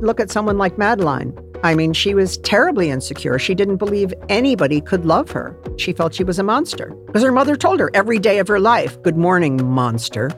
Look at someone like Madeline. I mean, she was terribly insecure. She didn't believe anybody could love her. She felt she was a monster because her mother told her every day of her life, Good morning, monster.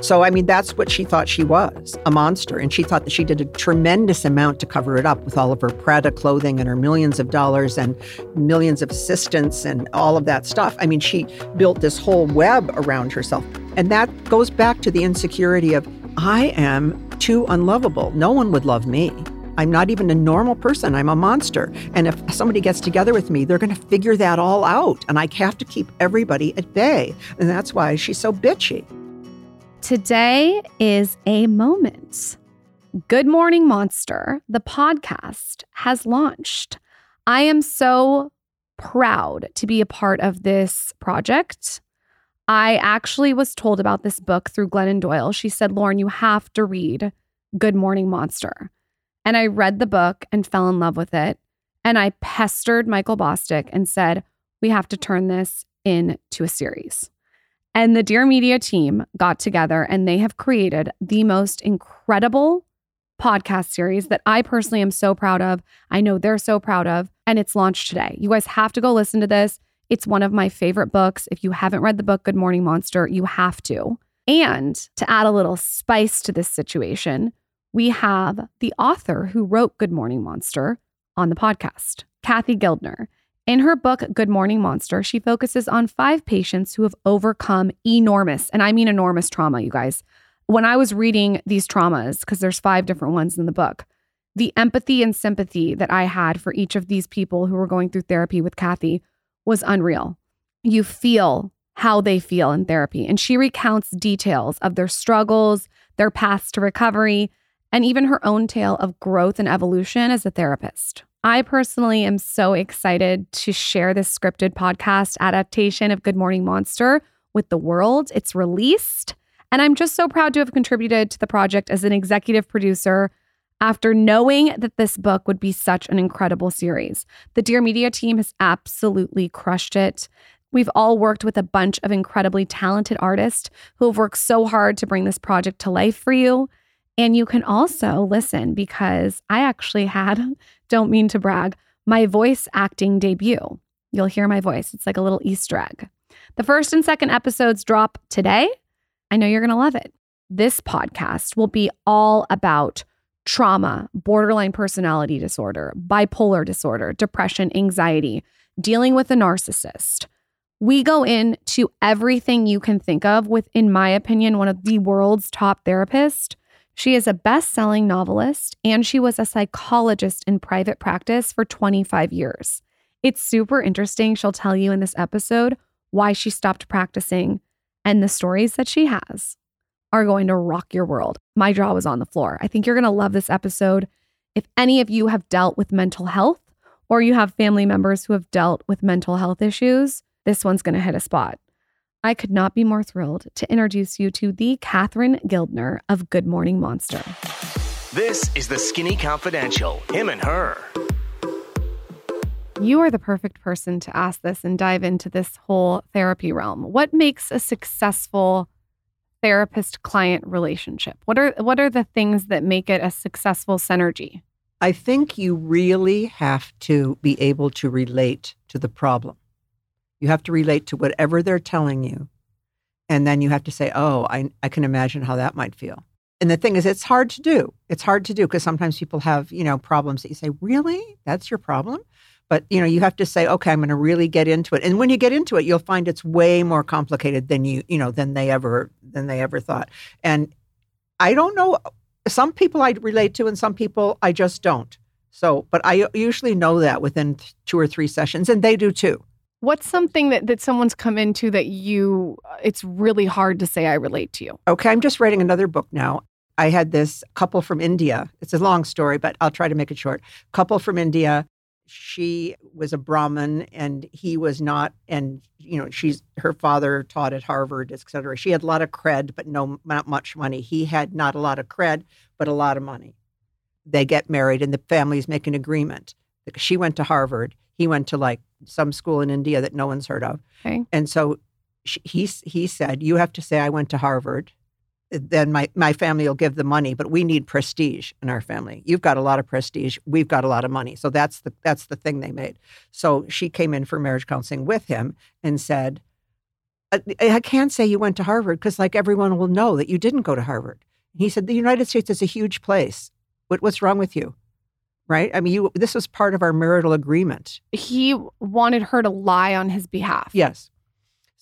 So, I mean, that's what she thought she was a monster. And she thought that she did a tremendous amount to cover it up with all of her Prada clothing and her millions of dollars and millions of assistants and all of that stuff. I mean, she built this whole web around herself. And that goes back to the insecurity of, I am too unlovable. No one would love me. I'm not even a normal person. I'm a monster. And if somebody gets together with me, they're going to figure that all out. And I have to keep everybody at bay. And that's why she's so bitchy. Today is a moment. Good Morning Monster, the podcast, has launched. I am so proud to be a part of this project. I actually was told about this book through Glennon Doyle. She said, Lauryn, you have to read Good Morning Monster. And I read the book and fell in love with it. And I pestered Michael Bosstick and said, we have to turn this into a series. And the Dear Media team got together and they have created the most incredible podcast series that I personally am so proud of. I know they're so proud of. And it's launched today. You guys have to go listen to this. It's one of my favorite books. If you haven't read the book Good Morning Monster, you have to. And to add a little spice to this situation, we have the author who wrote Good Morning Monster on the podcast, Cathy Gildiner. In her book, Good Morning Monster, she focuses on five patients who have overcome enormous, and I mean enormous trauma, you guys. When I was reading these traumas, because there's five different ones in the book, the empathy and sympathy that I had for each of these people who were going through therapy with Cathy was unreal. You feel how they feel in therapy. And she recounts details of their struggles, their paths to recovery, and even her own tale of growth and evolution as a therapist. I personally am so excited to share this scripted podcast adaptation of Good Morning Monster with the world. It's released, and I'm just so proud to have contributed to the project as an executive producer after knowing that this book would be such an incredible series. The Dear Media team has absolutely crushed it. We've all worked with a bunch of incredibly talented artists who have worked so hard to bring this project to life for you. And you can also listen because I actually had, don't mean to brag, my voice acting debut. You'll hear my voice. It's like a little Easter egg. The first and second episodes drop today. I know you're going to love it. This podcast will be all about trauma, borderline personality disorder, bipolar disorder, depression, anxiety, dealing with a narcissist. We go into everything you can think of with, in my opinion, one of the world's top therapists. She is a best selling novelist and she was a psychologist in private practice for 25 years. It's super interesting. She'll tell you in this episode why she stopped practicing and the stories that she has are going to rock your world. My jaw was on the floor. I think you're going to love this episode. If any of you have dealt with mental health or you have family members who have dealt with mental health issues, this one's going to hit a spot. I could not be more thrilled to introduce you to the Catherine Gildiner of Good Morning Monster. This is the Skinny Confidential. Him and her. You are the perfect person to ask this and dive into this whole therapy realm. What makes a successful therapist client relationship? What are what are the things that make it a successful synergy? I think you really have to be able to relate to the problem. You have to relate to whatever they're telling you. And then you have to say, oh, I, I can imagine how that might feel. And the thing is, it's hard to do. It's hard to do because sometimes people have, you know, problems that you say, really? That's your problem? But, you know, you have to say, okay, I'm going to really get into it. And when you get into it, you'll find it's way more complicated than you, you know, than they ever, than they ever thought. And I don't know, some people I relate to and some people I just don't. So, but I usually know that within two or three sessions, and they do too. What's something that, that someone's come into that you, uh, it's really hard to say I relate to you? Okay, I'm just writing another book now. I had this couple from India. It's a long story, but I'll try to make it short. Couple from India. She was a Brahmin and he was not. And, you know, she's her father taught at Harvard, et cetera. She had a lot of cred, but no, not much money. He had not a lot of cred, but a lot of money. They get married and the families make an agreement. Because she went to Harvard. He went to like some school in India that no one's heard of. Okay. And so she, he, he said, You have to say, I went to Harvard then my, my family will give the money, but we need prestige in our family. You've got a lot of prestige. We've got a lot of money. So that's the that's the thing they made. So she came in for marriage counseling with him and said, uh, I, I can't say you went to Harvard because like everyone will know that you didn't go to Harvard. He said, the United States is a huge place. What, what's wrong with you? Right? I mean, you this was part of our marital agreement. He wanted her to lie on his behalf. Yes.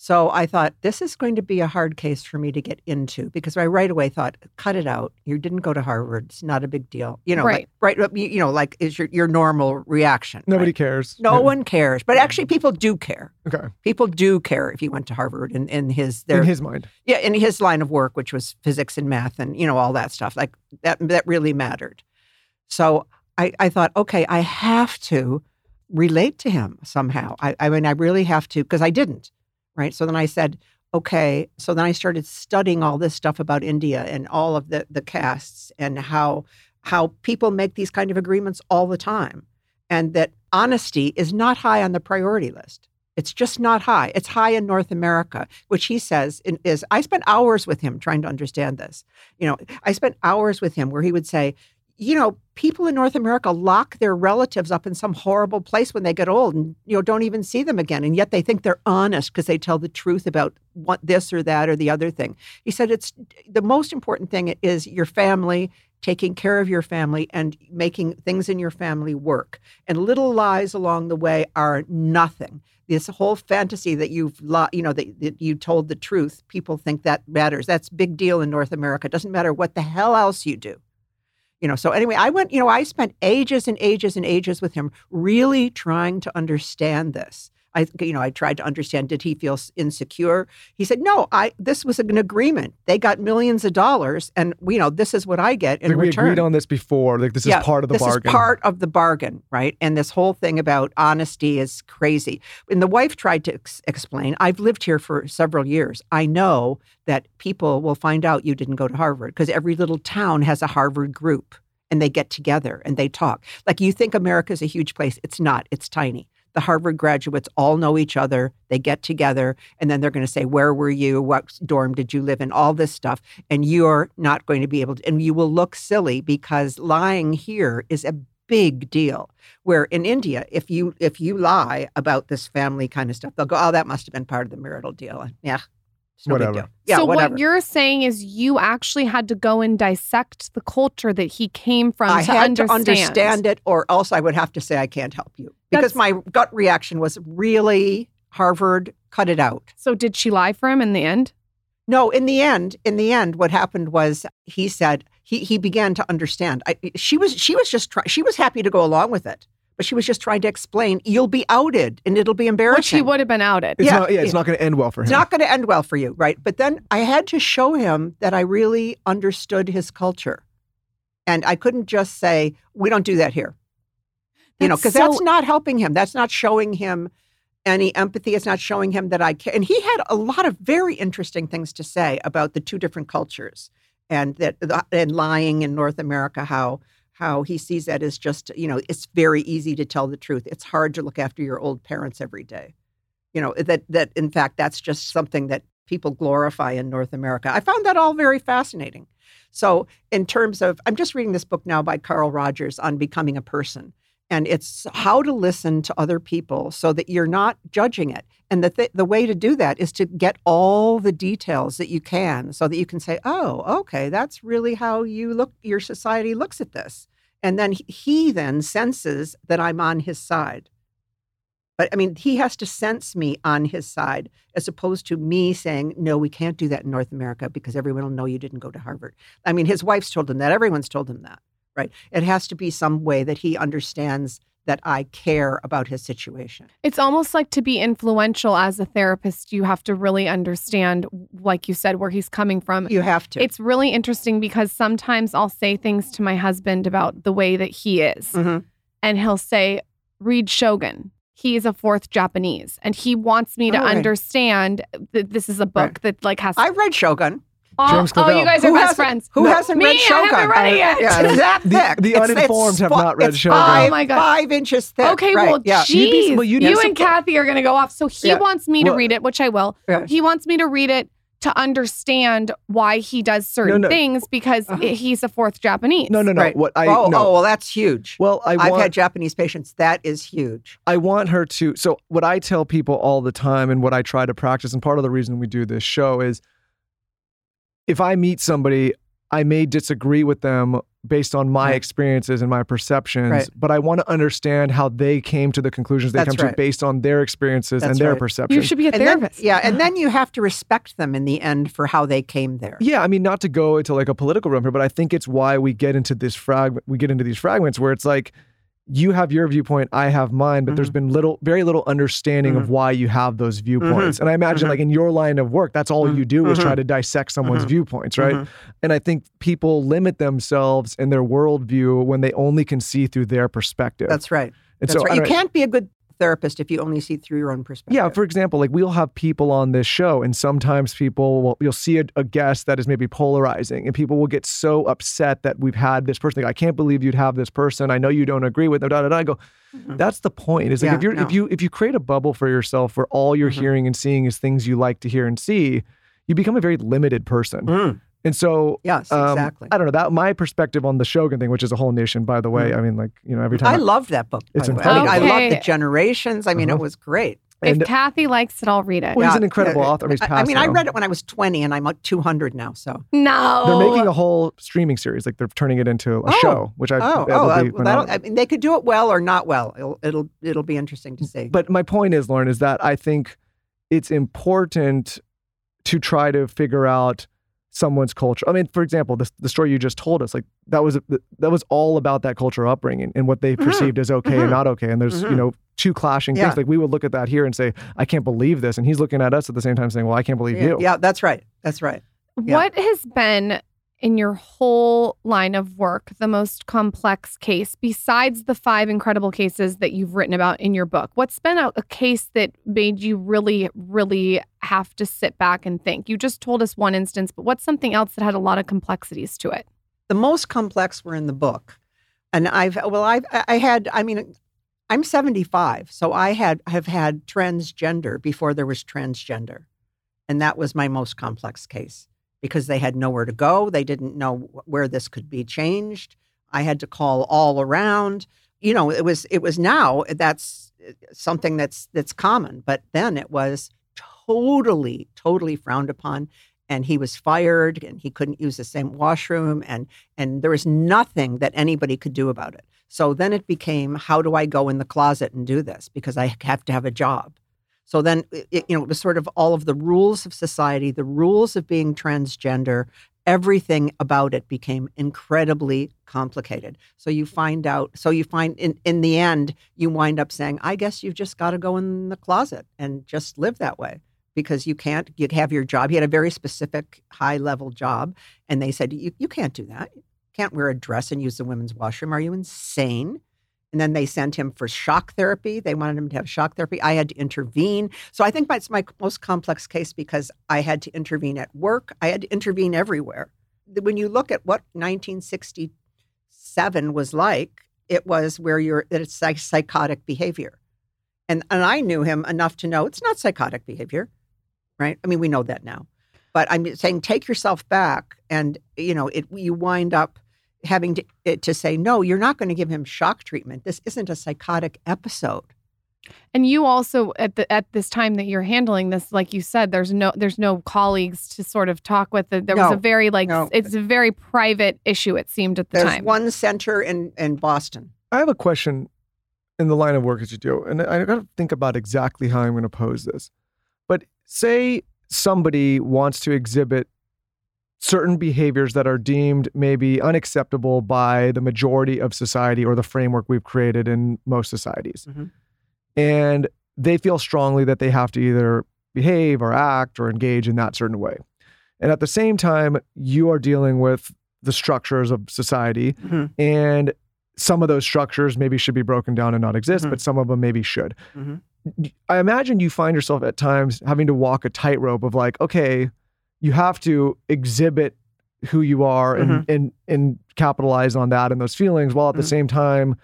So I thought this is going to be a hard case for me to get into because I right away thought, cut it out. You didn't go to Harvard. It's not a big deal. You know, Right. like, right? Uh, you know, like is your your normal reaction. Nobody right? cares. No Yeah. one cares, but actually, people do care. Okay. People do care if you went to Harvard and in his their In his mind. yeah in his line of work, which was physics and math and you know all that stuff. Like that that really mattered. So I I thought, okay, I have to relate to him somehow. I I mean, I really have to because I didn't. Right. So then I said, okay. So then I started studying all this stuff about India and all of the the castes and how how people make these kind of agreements all the time, and that honesty is not high on the priority list. It's just not high. It's high in North America, which he says is. I spent hours with him trying to understand this. You know, I spent hours with him where he would say, you know, people in North America lock their relatives up in some horrible place when they get old and, you know, don't even see them again. And yet they think they're honest because they tell the truth about what this or that or the other thing. He said it's the most important thing is your family, taking care of your family and making things in your family work. And little lies along the way are nothing. This whole fantasy that you've, you know, that, that you told the truth, people think that matters. That's big deal in North America. It doesn't matter what the hell else you do you know so anyway i went you know i spent ages and ages and ages with him really trying to understand this i you know i tried to understand did he feel insecure he said no i this was an agreement they got millions of dollars and you know this is what i get in Like we return agreed on this before. Like this yeah, is part of the this bargain. is part of the bargain, right? And this whole thing about honesty is crazy. And the wife tried to ex- explain. I've lived here for several years. I know that people will find out you didn't go to Harvard because every little town has a Harvard group, and they get together and they talk. Like you think America's a huge place. It's not. It's tiny. The Harvard graduates all know each other. They get together, and then they're going to say, "Where were you? What dorm did you live in?" All this stuff, and you're not going to be able to, and you will look silly because lying here is a big deal. Where in India, if you if you lie about this family kind of stuff, they'll go, "Oh, that must have been part of the marital deal." Yeah, no big Whatever. deal. Yeah, so whatever. what you're saying is you actually had to go and dissect the culture that he came from I to had understand. to understand it, or else I would have to say I can't help you because That's- my gut reaction was really Harvard. Cut it out. So did she lie for him in the end? No, in the end, in the end, what happened was he said he he began to understand. I, she was she was just trying. She was happy to go along with it, but she was just trying to explain. You'll be outed, and it'll be embarrassing. Which he would have been outed. It's Yeah, not, yeah, it's yeah. not going to end well for him. It's not going to end well for you, right? But then I had to show him that I really understood his culture, and I couldn't just say we don't do that here. you know, because so- that's not helping him. That's not showing him any empathy. It's not showing him that I care. And he had a lot of very interesting things to say about the two different cultures and that uh, and lying in North America. How how he sees that as just you know it's very easy to tell the truth. It's hard to look after your old parents every day. You know that that in fact that's just something that people glorify in North America. I found that all very fascinating. So, in terms of, I'm just reading this book now by Carl Rogers on becoming a person. And it's how to listen to other people so that you're not judging it. And the, th- the way to do that is to get all the details that you can so that you can say, oh, okay, that's really how you look, your society looks at this. And then he, he then senses that I'm on his side. But I mean, he has to sense me on his side as opposed to me saying, no, we can't do that in North America because everyone will know you didn't go to Harvard. I mean, his wife's told him that. Everyone's told him that, right? It has to be some way that he understands that I care about his situation. It's almost like to be influential as a therapist, you have to really understand, like you said, where he's coming from. You have to. It's really interesting because sometimes I'll say things to my husband about the way that he is, Mhm. and he'll say, read Shogun. He's a fourth Japanese, and he wants me to Oh, right. understand that this is a book Right. that like has. I read Shogun. Oh, James oh, you guys are Who best friends. Who No. hasn't Me, read I Shogun? haven't read it yet. Yeah, it's that The- thick. the It's- uninformed it's have not read it's Shogun. Five, Oh my God. Five inches thick. Okay, right, well, yeah. You'd be- well, you'd you be and Cathy are going to go off. So he Yeah. wants me to Well- read it, which I will. Yeah. He wants me to read it to understand why he does certain no. things because Uh-huh. i- he's a fourth Japanese. No, no, no. Right. What I oh, no. oh, well, that's huge. well, I I've had Japanese patients. That is huge. I want her to. So, what I tell people all the time and what I try to practice, and part of the reason we do this show is if I meet somebody, I may disagree with them based on my Right. experiences and my perceptions, Right. but I want to understand how they came to the conclusions they That's come to based on their experiences That's and their right. perceptions. You should be a And then, therapist. yeah, and then you have to respect them in the end for how they came there. Yeah, I mean, not to go into like a political room here, but I think it's why we get into this fragment. We get into these fragments where it's like you have your viewpoint, I have mine, but there's Mm-hmm. been little, very little understanding of mm-hmm. why you have those viewpoints. Mm-hmm. And I imagine, like in mm-hmm. your line of work, that's all you do is try to dissect someone's viewpoints, right? And I think people limit themselves in their worldview when they only can see through their perspective. That's right. and That's so right. You can't be a good therapist if you only see through your own perspective. Yeah, for example, like we'll have people on this show, and sometimes people will, you'll see a, a guest that is maybe polarizing, and people will get so upset that we've had this person. Like, I can't believe you'd have this person. I know you don't agree with them. Da, da, da. I go, that's the point. Is like Mm-hmm. Yeah, if you're no. if you if you create a bubble for yourself where all you're Mhm. hearing and seeing is things you like to hear and see, you become a very limited person. Mm. And so, Yes, um, exactly. I don't know that my perspective on the Shogun thing, which is a whole nation, by the way. Mm. I mean, like you know, every time I loved that book. It's the way. I, mean, I incredible. the generations. I mean, Uh-huh. it was great. If and- Cathy likes it, I'll read it. Well, he's Yeah, an incredible uh, author. He's I- I passed mean, I read it when I was 20, and I'm like 200 now. So. no. They're making a whole streaming series, like they're turning it into a Oh. show, which I Oh, that oh, uh, be well. I mean, they could do it well or not well. It'll it'll it'll be interesting to see. But my point is, Lauryn, is that I think it's important to try to figure out someone's culture. I mean, for example, the, the story you just told us, like that was that was all about that cultural upbringing and what they Mhm. perceived as okay Mhm. and not okay. And there's you Mhm. know two clashing Yeah. things. Like we would look at that here and say, I can't believe this, and he's looking at us at the same time saying, Well, I can't believe yeah, you. yeah, that's right. That's right. Yeah. What has been in your whole line of work the most complex case besides the five incredible cases that you've written about in your book? What's been a, a case that made you really, really have to sit back and think? You just told us one instance, but what's something else that had a lot of complexities to it? The most complex were in the book, and I've well, I've I had. I mean, I'm 75, so I had have had transgender before there was transgender, and that was my most complex case because they had nowhere to go. They didn't know where this could be changed. I had to call all around. You know, it was it was now eh, that's eh, something that's that's common, but then it was totally totally frowned upon and he was fired and he couldn't use the same washroom and and there was nothing that anybody could do about it. So then it became how do I go in the closet and do this because I have to have a job. So then it, you know it was sort of all of the rules of society, the rules of being transgender, everything about it became incredibly complicated. So you find out so you find in in the end you wind up saying I guess you've just got to go in the closet and just live that way because you can't you have your job. He had a very specific high level job and they said you you can't do that. You can't wear a dress and use the women's washroom. Are you insane? And then they sent him for shock therapy. They wanted him to have shock therapy. I had to intervene. So I think it's my most complex case because I had to intervene at work. I had to intervene everywhere. When you look at what 1967 was like, it was where you're it's like psychotic behavior. And and I knew him enough to know it's not psychotic behavior, right? I mean, we know that now. But I'm saying take yourself back and you know, it you wind up having to, eh, to say no you're not going to give him shock treatment this isn't a psychotic episode And you also at the at this time that you're handling this, like you said, there's no there's no colleagues to sort of talk with. There was No, a very like no. it's a very private issue. It seemed at the there's time. There's one center in in boston I have a question in the line of work that you do, and I got to think about exactly how I'm going to pose this. But say somebody wants to exhibit certain behaviors that are deemed maybe unacceptable by the majority of society or the framework we've created in most societies. Mhm. And they feel strongly that they have to either behave or act or engage in that certain way. And at the same time, you are dealing with the structures of society Mhm. and some of those structures maybe should be broken down and not exist, Mhm. but some of them maybe should. Mhm. I imagine you find yourself at times having to walk a tightrope of like, okay, you have to exhibit who you are and Mm-hmm. and and capitalize on that and those feelings while at the Mhm. same time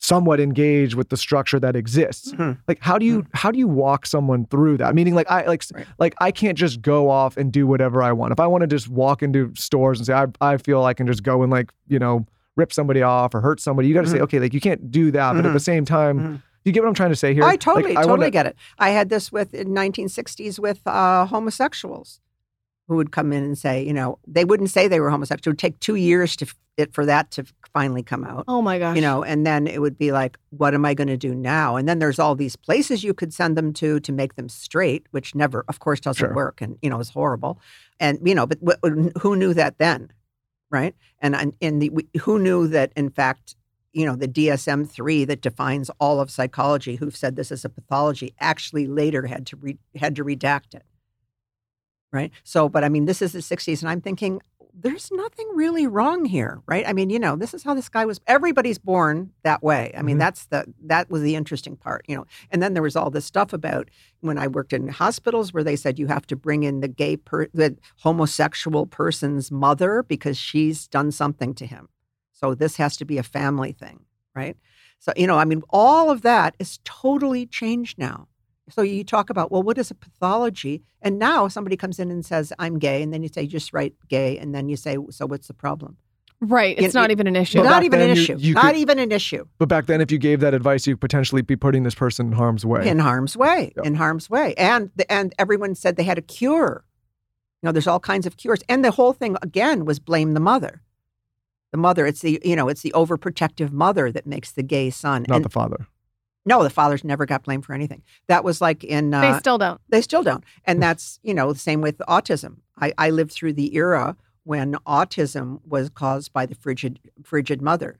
somewhat engage with the structure that exists. Mhm. Like how do you how do you walk someone through that? Meaning like I like Right. like I can't just go off and do whatever I want. If I want to just walk into stores and say I I feel I can just go and like, you know, rip somebody off or hurt somebody, you got to say Mhm. okay, like you can't do that, but at the same time, Mhm. you get what I'm trying to say here? I Like, totally, I totally wanna- get it. I had this with in 1960s with uh, homosexuals who would come in and say, you know, they wouldn't say they were homosexual. It would take two years to it for that to finally come out. Oh my gosh. You know, and then it would be like, what am I going to do now? And then there's all these places you could send them to to make them straight, which never, of course, doesn't Sure. work, and you know, is horrible. And you know, but wh- who knew that then, right? And and in the we- who knew that in fact, you know, the DSM three that defines all of psychology, who've said this is a pathology, actually later had to re- had to redact it, right? So, but I mean, this is the '60s, and I'm thinking. There's nothing really wrong here, right? I mean, you know, this is how this guy was. Everybody's born that way. I mean, Mhm. that's the that was the interesting part, you know. And then there was all this stuff about when I worked in hospitals where they said you have to bring in the gay per the homosexual person's mother because she's done something to him. So this has to be a family thing, right? So, you know, I mean, all of that is totally changed now. So you talk about, well, what is a pathology? And now somebody comes in and says, I'm gay. And then you say, just write gay. And then you say, so what's the problem? right. you- It's not you- even an issue. Not even an you- issue. you Not could- even an issue. But back then, if you gave that advice, you could potentially be putting this person in harm's way. in harm's way Yep. in harm's way and the, and everyone said they had a cure you know there's all kinds of cures and the whole thing again was blame the mother the mother it's the you know it's the overprotective mother that makes the gay son not and the father. No the fathers never got blamed for anything that was like in uh, they still don't. they still don't. And that's, you know, the same with autism. I, I lived through the era when autism was caused by the frigid frigid mother.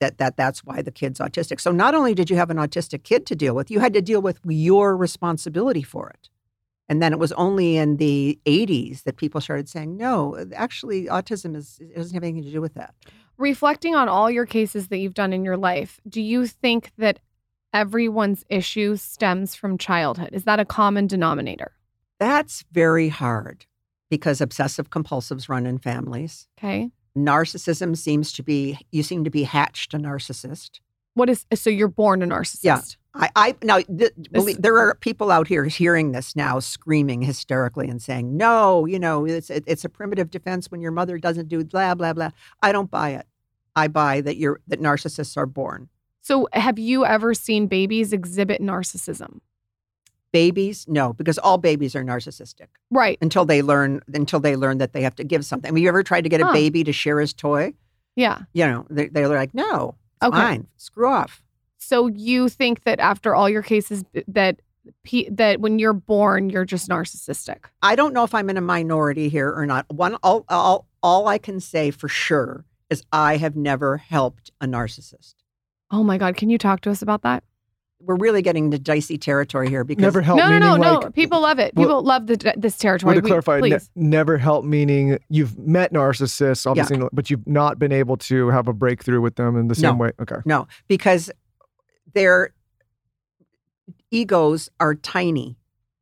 That that that's why the kid's autistic. So not only did you have an autistic kid to deal with, you had to deal with your responsibility for it. And then it was only in the 80s that people started saying, no, actually autism is it doesn't have anything to do with that. Reflecting on all your cases that you've done in your life, do you think that everyone's issue stems from childhood? Is that a common denominator? That's very hard because obsessive compulsives run in families. Okay. narcissism seems to be you seem to be hatched a narcissist What is so you're born a narcissist? Yeah. i i now th- there are people out here hearing this now screaming hysterically and saying no you know it's it, it's a primitive defense when your mother doesn't do blah blah blah i don't buy it i buy that you're that narcissists are born So have you ever seen babies exhibit narcissism? babies no because all babies are narcissistic Right. until they learn until they learn that they have to give something have you ever tried to get a baby to share his toy Yeah. you know they, they're like no Okay. fine screw off So you think that after all your cases that that when you're born you're just narcissistic? I don't know if I'm in a minority here or not. One, all, all, all I can say for sure is I have never helped a narcissist. Oh my god, can you talk to us about that? We're really getting to dicey territory here because Never help. no, no, no, meaning no. like, People love it. Well- People love the, this territory. To We- clarify, ne- please. never help meaning you've met narcissists, obviously, but you've not been able to have a breakthrough with them in the same No. way. Okay. no, because their egos are tiny.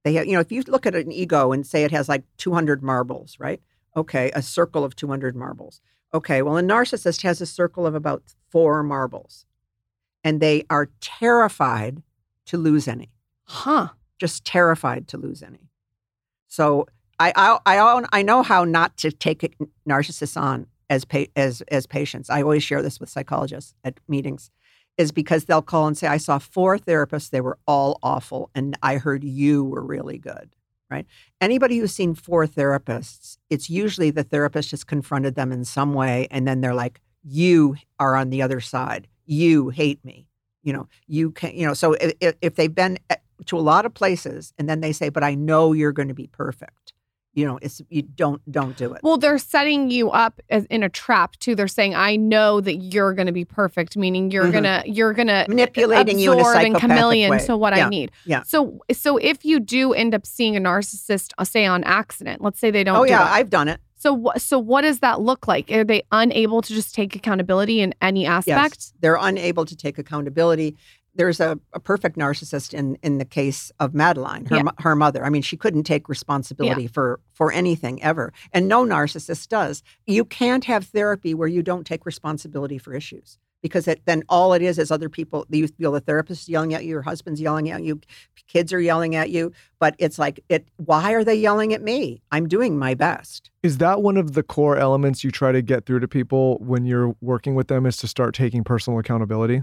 They have, you know, if you look at an ego and say it has like 200 marbles, right? Okay, a circle of 200 marbles. Okay, well, a narcissist has a circle of about four marbles, and they are terrified to lose any. Huh. just terrified to lose any. So I I I, I know how not to take narcissists on as pa- as as patients. I always share this with psychologists at meetings, is because they'll call and say, "I saw four therapists; they were all awful, and I heard you were really good." Right? Anybody who's seen four therapists, it's usually the therapist has confronted them in some way, and then they're like, "You are on the other side. You hate me." You know, you can. You know, so if, if- they've been to a lot of places and then they say but i know you're going to be perfect you know it's you don't don't do it Well, they're setting you up as in a trap too. They're saying, "I know that you're going to be perfect," meaning you're Mhm. gonna you're gonna Manipulating you in and chameleon way. to what Yeah, I need. yeah. So so if you do end up seeing a narcissist, uh, say on accident, let's say they don't. oh do yeah it. i've done it So, so what does that look like? Are they unable to just take accountability in any aspect? Yes, they're unable to take accountability. There's a, a perfect narcissist in in the case of Madeline, her Yeah. her mother. I mean, she couldn't take responsibility for for anything ever, and no narcissist does. You can't have therapy where you don't take responsibility for issues because it, then all it is is other people. You feel the therapist is yelling at you, your husband's yelling at you, kids are yelling at you, but it's like it. Why are they yelling at me? I'm doing my best. Is that one of the core elements you try to get through to people when you're working with them is to start taking personal accountability?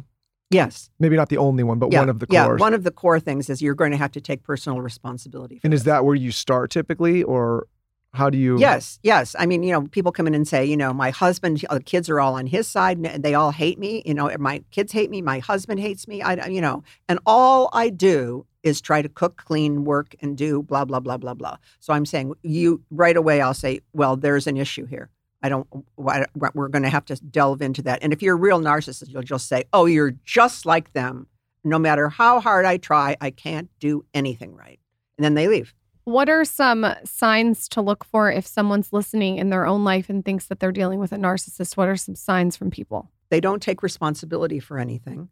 Yes. Maybe not the only one, but yeah, one of the yeah. One of the core things is you're going to have to take personal responsibility. For and is that where you start typically, or how do you? Yes, yes. I mean, you know, people come in and say, you know, my husband, uh, the kids are all on his side, and they all hate me. You know, my kids hate me, my husband hates me. I, you know, and all I do is try to cook, clean, work, and do blah blah blah blah blah. So I'm saying you right away. I'll say, well, there's an issue here. I don't. We're going to have to delve into that. And if you're a real narcissist, you'll just say, oh, you're just like them. No matter how hard I try, I can't do anything right. And then they leave. What are some signs to look for if someone's listening in their own life and thinks that they're dealing with a narcissist? What are some signs from people? they don't take responsibility for anything.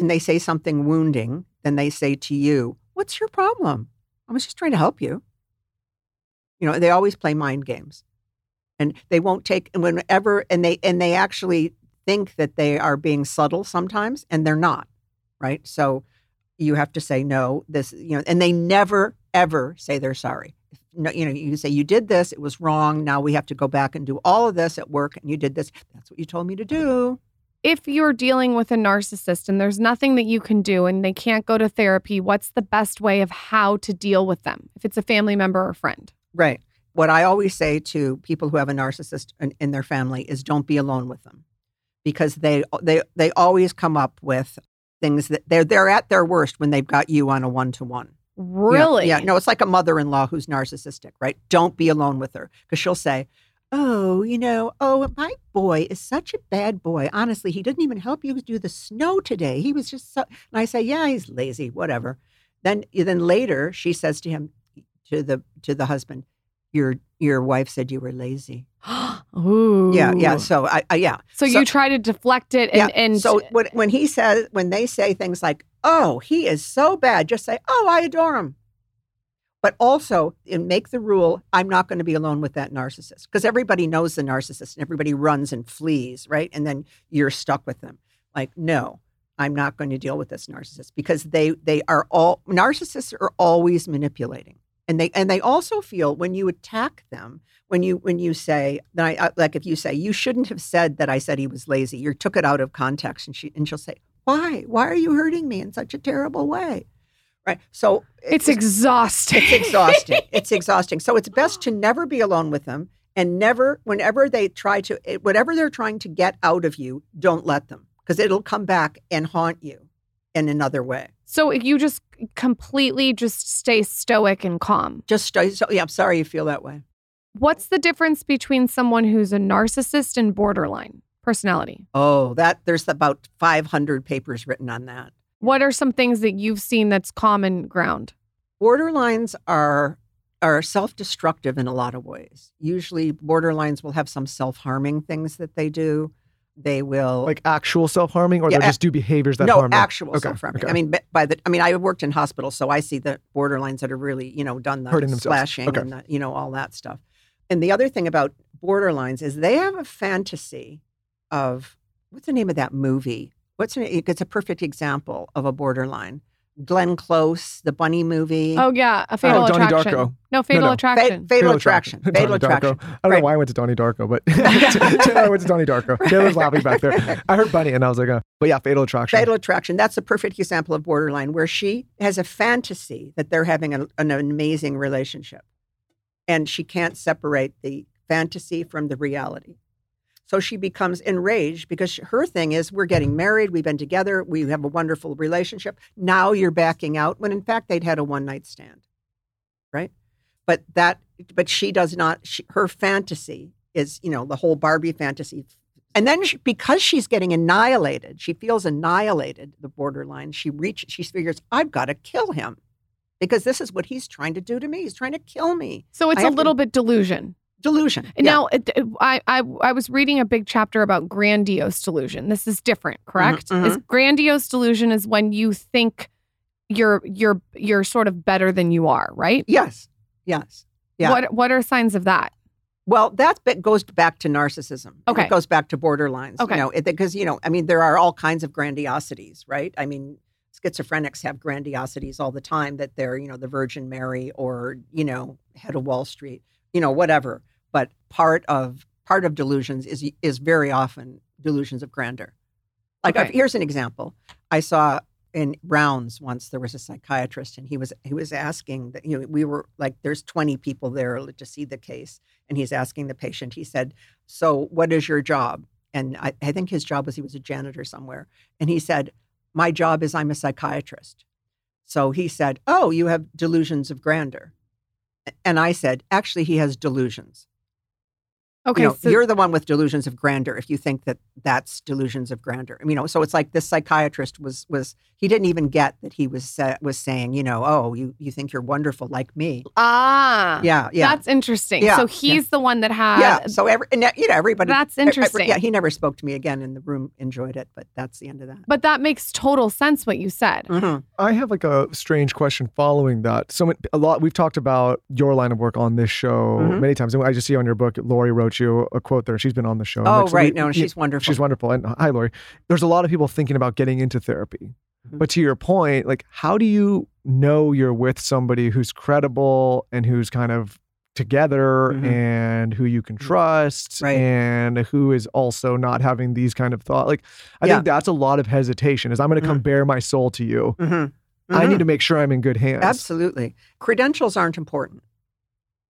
When they say something wounding, then they say to you, What's your problem? I was just trying to help you. You know, they always play mind games. And they won't take and whenever and they and they actually think that they are being subtle sometimes and they're not. Right. So you have to say no, this, you know, and they never, ever say they're sorry. No, you know, you say you did this, it was wrong. Now we have to go back and do all of this at work, and you did this. That's what you told me to do. If you're dealing with a narcissist and there's nothing that you can do and they can't go to therapy, what's the best way of how to deal with them if it's a family member or friend? Right. What I always say to people who have a narcissist in, in their family is don't be alone with them because they they they always come up with things that they're they're at their worst when they've got you on a one to one. Really? Yeah, no, it's like a mother-in-law who's narcissistic, right? Don't be alone with her because she'll say, "Oh, you know, oh, my boy is such a bad boy. Honestly, he didn't even help you do the snow today. He was just so." And I say, "Yeah, he's lazy, whatever." Then then later she says to him to the to the husband, "Your your wife said you were lazy." Ooh. Yeah, yeah. So I, I yeah. So, you try to deflect it and, yeah. and so when when he says when they say things like, "Oh, he is so bad," just say, "Oh, I adore him." But also, and make the rule: I'm not going to be alone with that narcissist because everybody knows the narcissist and everybody runs and flees, right? And then you're stuck with them. Like, no, I'm not going to deal with this narcissist because they they are all narcissists are always manipulating, and they and they also feel when you attack them when you when you say like if you say you shouldn't have said that I said he was lazy, you took it out of context, and she and she'll say why why are you hurting me in such a terrible way, right? So it's exhausting. it's exhausting. it's exhausting. So it's best to never be alone with them and never whenever they try to eh, whatever they're trying to get out of you, don't let them because it'll come back and haunt you in another way. So you just completely just stay stoic and calm. Just stay, so yeah, I'm sorry you feel that way. What's the difference between someone who's a narcissist and borderline personality? Oh, that there's about 500 papers written on that. What are some things that you've seen that's common ground? Borderlines are are self-destructive in a lot of ways. Usually borderlines will have some self-harming things that they do. They will Like actual self harming, or Yeah, they just do behaviors that no harm them? actual Okay, self-harming. okay. I mean, by the I mean, I worked in hospitals, so I see the borderlines that are really, you know, done the Hurting slashing Okay. and the, you know all that stuff. And the other thing about borderlines is they have a fantasy of what's the name of that movie? What's the, it's a perfect example of a borderline. Glenn Close, the bunny movie. Oh yeah, a fatal Oh, Donnie attraction. Darko. No, fatal no. Fa- attraction. fatal, attraction. Fatal Donnie attraction. Darko. I don't Right. know why I went to Donnie Darko, but I went to Donnie Darko. Taylor's laughing back there. I heard Bunny and I was like, uh, but yeah, Fatal Attraction. Fatal attraction. That's a perfect example of borderline where she has a fantasy that they're having a, an amazing relationship. And she can't separate the fantasy from the reality. So she becomes enraged because her thing is we're getting married, we've been together, we have a wonderful relationship. Now you're backing out when in fact they'd had a one night stand. Right? But that but she does not she, her fantasy is, you know, the whole Barbie fantasy and then she, because she's getting annihilated, she feels annihilated, the borderline. She reaches, she figures, I've got to kill him because this is what he's trying to do to me. He's trying to kill me. so it's a have to- little bit delusion. Delusion. Yeah. Now, I, I I was reading a big chapter about grandiose delusion. This is different, correct? mhm. Is grandiose delusion is when you think you're you're you're sort of better than you are, right? Yes. Yes. Yeah. What what are signs of that? Well, that goes back to narcissism. Okay. It goes back to borderlines. Okay. You know, because, you know, I mean, there are all kinds of grandiosities, right? I mean, schizophrenics have grandiosities all the time that they're, you know, the Virgin Mary or, you know, head of Wall Street, you know, whatever. But part of part of delusions is is very often delusions of grandeur. Like Okay. here's an example. I saw in rounds once there was a psychiatrist and he was he was asking that you know we were like there's 20 people there to see the case and he's asking the patient he said so what is your job and I, I think his job was he was a janitor somewhere and he said my job is i'm a psychiatrist so he said oh you have delusions of grandeur and i said actually he has delusions Okay, you know, so you're the one with delusions of grandeur if you think that that's delusions of grandeur. You know, so it's like this psychiatrist was was he didn't even get that he was sa- was saying, you know, oh, you you think you're wonderful like me. ah, Yeah, yeah. that's interesting. Yeah, so yeah. he's the one that had. yeah, so every and, you know everybody. That's every- interesting. yeah, he never spoke to me again in the room. Enjoyed it, but that's the end of that. But that makes total sense what you said. Mhm. I have like a strange question following that. So a lot we've talked about your line of work on this show Mhm. many times. And I just see on your book, Lori wrote you a quote there. She's been on the show. Oh, Like, right. we- No, we- she's wonderful. She's wonderful. And hi, Lori. There's a lot of people thinking about getting into therapy. Mhm. But to your point, like, how do you know you're with somebody who's credible and who's kind of together Mhm. and who you can trust Right. and who is also not having these kind of thought? Like, I Yeah. think that's a lot of hesitation is I'm going to come Mhm. bare my soul to you. Mhm. I need to make sure I'm in good hands. Absolutely. Credentials aren't important.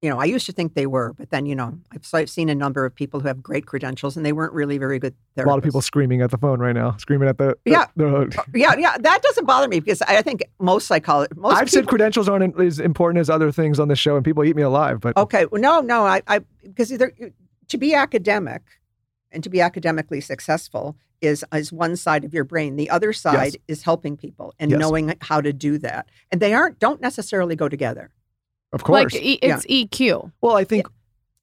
You know, I used to think they were, but then, you know, I've, so I've seen a number of people who have great credentials and they weren't really very good therapists. A lot of people screaming at the phone right now, screaming at the. the- Yeah. the- uh, Yeah, yeah, that doesn't bother me because I think most psychologists, most I've said credentials aren't as important as other things on the show, and people eat me alive. But okay, well, no, no, I, I because either to be academic and to be academically successful is is one side of your brain. The other side is helping people and Yes. knowing how to do that, and they aren't don't necessarily go together. Of course, Like e- it's EQ. Well, I think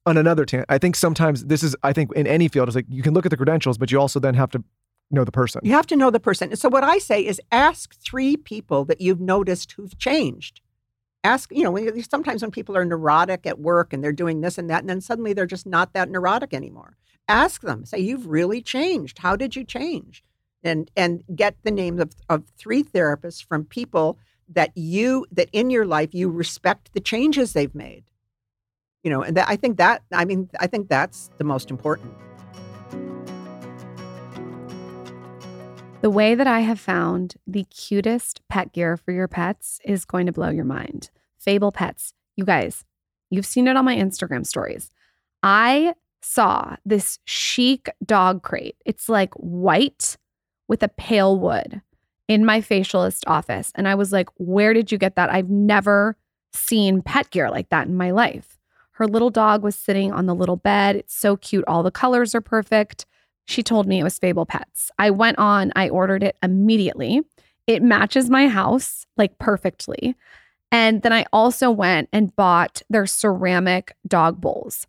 on another tangent, I think sometimes this is, I think in any field, it's like you can look at the credentials, but you also then have to know the person. You have to know the person. So what I say is ask three people that you've noticed who've changed. Ask, you know, when sometimes when people are neurotic at work and they're doing this and that, and then suddenly they're just not that neurotic anymore. Ask them, say, you've really changed. How did you change? And and get the names of, of three therapists from people that you that in your life you respect the changes they've made. You know, and that I think that I mean, I think that's the most important. The way that I have found the cutest pet gear for your pets is going to blow your mind. Fable Pets. You guys, you've seen it on my Instagram stories. I saw this chic dog crate. It's like white with a pale wood in my facialist office. And I was like, where did you get that? I've never seen pet gear like that in my life. Her little dog was sitting on the little bed. It's so cute. All the colors are perfect. She told me it was Fable Pets. I went on, I ordered it immediately. It matches my house like perfectly. And then I also went and bought their ceramic dog bowls.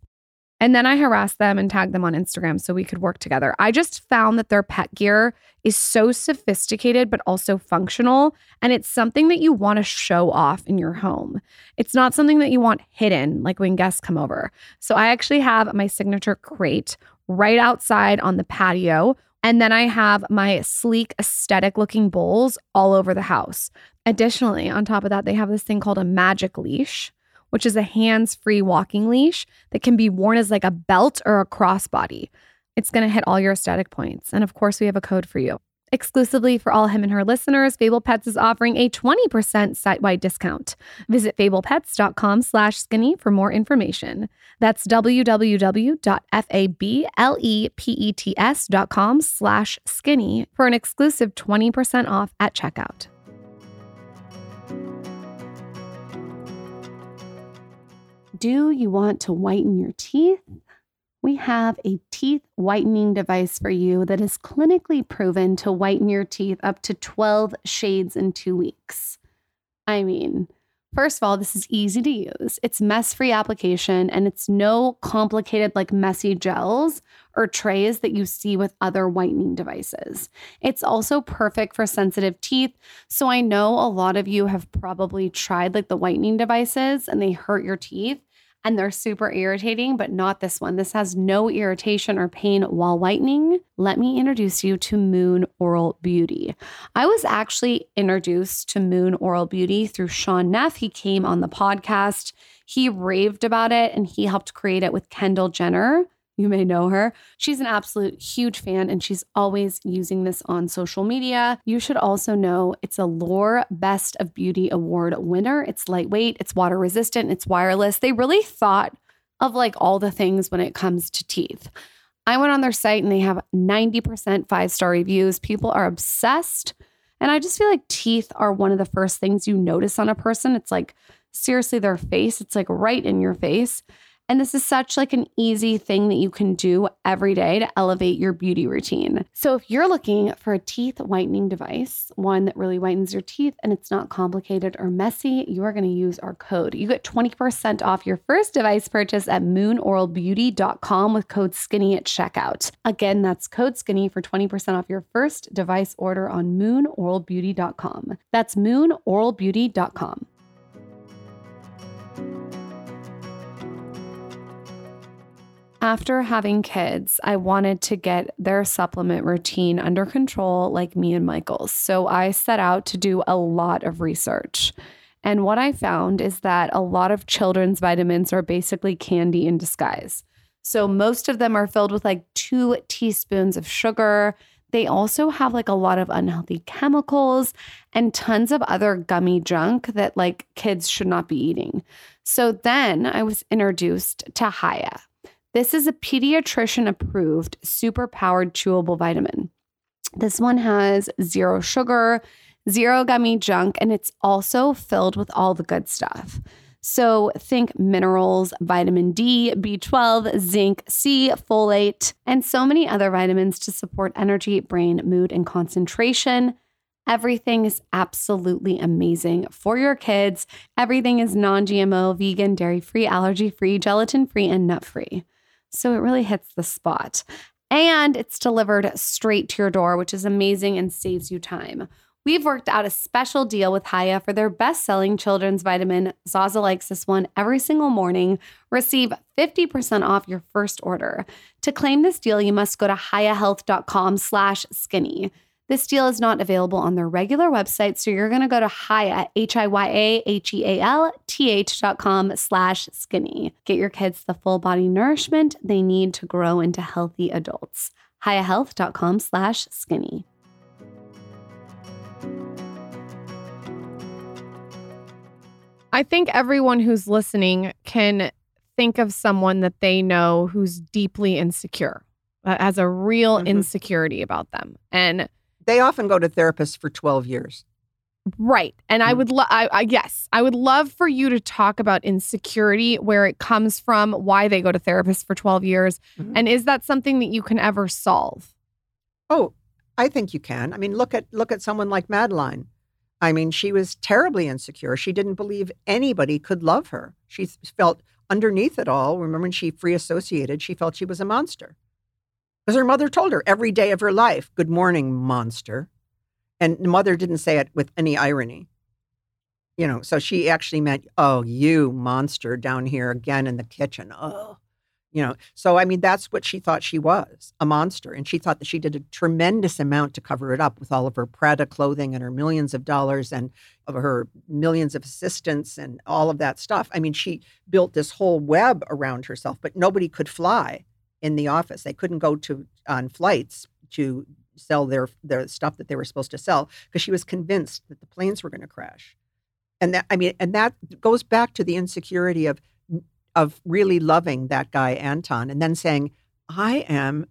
And then I harassed them and tagged them on Instagram so we could work together. I just found that their pet gear is so sophisticated, but also functional. And it's something that you want to show off in your home. It's not something that you want hidden, like when guests come over. So I actually have my signature crate right outside on the patio. And then I have my sleek, aesthetic looking bowls all over the house. Additionally, on top of that, they have this thing called a magic leash, which is a hands free walking leash that can be worn as like a belt or a crossbody. It's going to hit all your aesthetic points. And of course, we have a code for you. Exclusively for all him and her listeners, Fable Pets is offering a 20% site-wide discount. Visit fablepets.com slash skinny for more information. That's www.fablepets.com slash skinny for an exclusive 20% off at checkout. Do you want to whiten your teeth? We have a teeth whitening device for you that is clinically proven to whiten your teeth up to 12 shades in two weeks. I mean, First of all, this is easy to use. It's mess free application and it's no complicated, like messy gels or trays that you see with other whitening devices. It's also perfect for sensitive teeth. So I know a lot of you have probably tried like the whitening devices and they hurt your teeth and they're super irritating, but not this one. This has no irritation or pain while whitening. Let me introduce you to Moon Oral Beauty. I was actually introduced to Moon Oral Beauty through Shaun Neff. He came on the podcast. He raved about it and he helped create it with Kendall Jenner. You may know her. She's an absolute huge fan and she's always using this on social media. You should also know it's Allure Best of Beauty Award winner. It's lightweight, it's water resistant, it's wireless. They really thought of like all the things when it comes to teeth. I went on their site and they have 90% five star reviews. People are obsessed. And I just feel like teeth are one of the first things you notice on a person. It's like seriously their face, it's like right in your face. And this is such like an easy thing that you can do every day to elevate your beauty routine. So if you're looking for a teeth whitening device, one that really whitens your teeth and it's not complicated or messy, you are going to use our code. You get 20% off your first device purchase at moonoralbeauty.com with code skinny at checkout. Again, that's code skinny for 20% off your first device order on moonoralbeauty.com. That's moonoralbeauty.com. After having kids, I wanted to get their supplement routine under control, like me and Michael's. So I set out to do a lot of research. And what I found is that a lot of children's vitamins are basically candy in disguise. So most of them are filled with like two teaspoons of sugar. They also have like a lot of unhealthy chemicals and tons of other gummy junk that like kids should not be eating. So then I was introduced to Hiya. This is a pediatrician approved super powered chewable vitamin. This one has zero sugar, zero gummy junk, and it's also filled with all the good stuff. So think minerals, vitamin D, B12, zinc, C, folate, and so many other vitamins to support energy, brain, mood, and concentration. Everything is absolutely amazing for your kids. Everything is non GMO, vegan, dairy free, allergy free, gelatin free, and nut free. So it really hits the spot. And it's delivered straight to your door, which is amazing and saves you time. We've worked out a special deal with Hiya for their best selling children's vitamin. Zaza likes this one every single morning. Receive 50% off your first order. To claim this deal, you must go to hiyahealth.com slash skinny. This deal is not available on their regular website, so you're going to go to Hiya, H-I-Y-A-H-E-A-L-T-H dot com slash skinny. Get your kids the full body nourishment they need to grow into healthy adults. HiyaHealth.com slash skinny. I think everyone who's listening can think of someone that they know who's deeply insecure, has a real Mhm. insecurity about them. And They often go to therapists for 12 years. right. And I Mm. would love, I, I, yes, I would love for you to talk about insecurity, where it comes from, why they go to therapists for 12 years. Mhm. And is that something that you can ever solve? Oh, I think you can. I mean, look at look at someone like Madeline. I mean, she was terribly insecure. She didn't believe anybody could love her. She felt underneath it all. Remember when she free associated, she felt she was a monster. Because her mother told her every day of her life, "Good morning, monster." And the mother didn't say it with any irony. You know, so she actually meant, "Oh, you monster down here again in the kitchen." Oh. You know, so I mean, that's what she thought she was a monster. And she thought that she did a tremendous amount to cover it up with all of her Prada clothing and her millions of dollars and of her millions of assistants and all of that stuff. I mean, she built this whole web around herself, but nobody could fly in the office. They couldn't go to on flights to sell their their stuff that they were supposed to sell because she was convinced that the planes were going to crash. And that I mean, and that goes back to the insecurity of of really loving that guy Anton and then saying, I am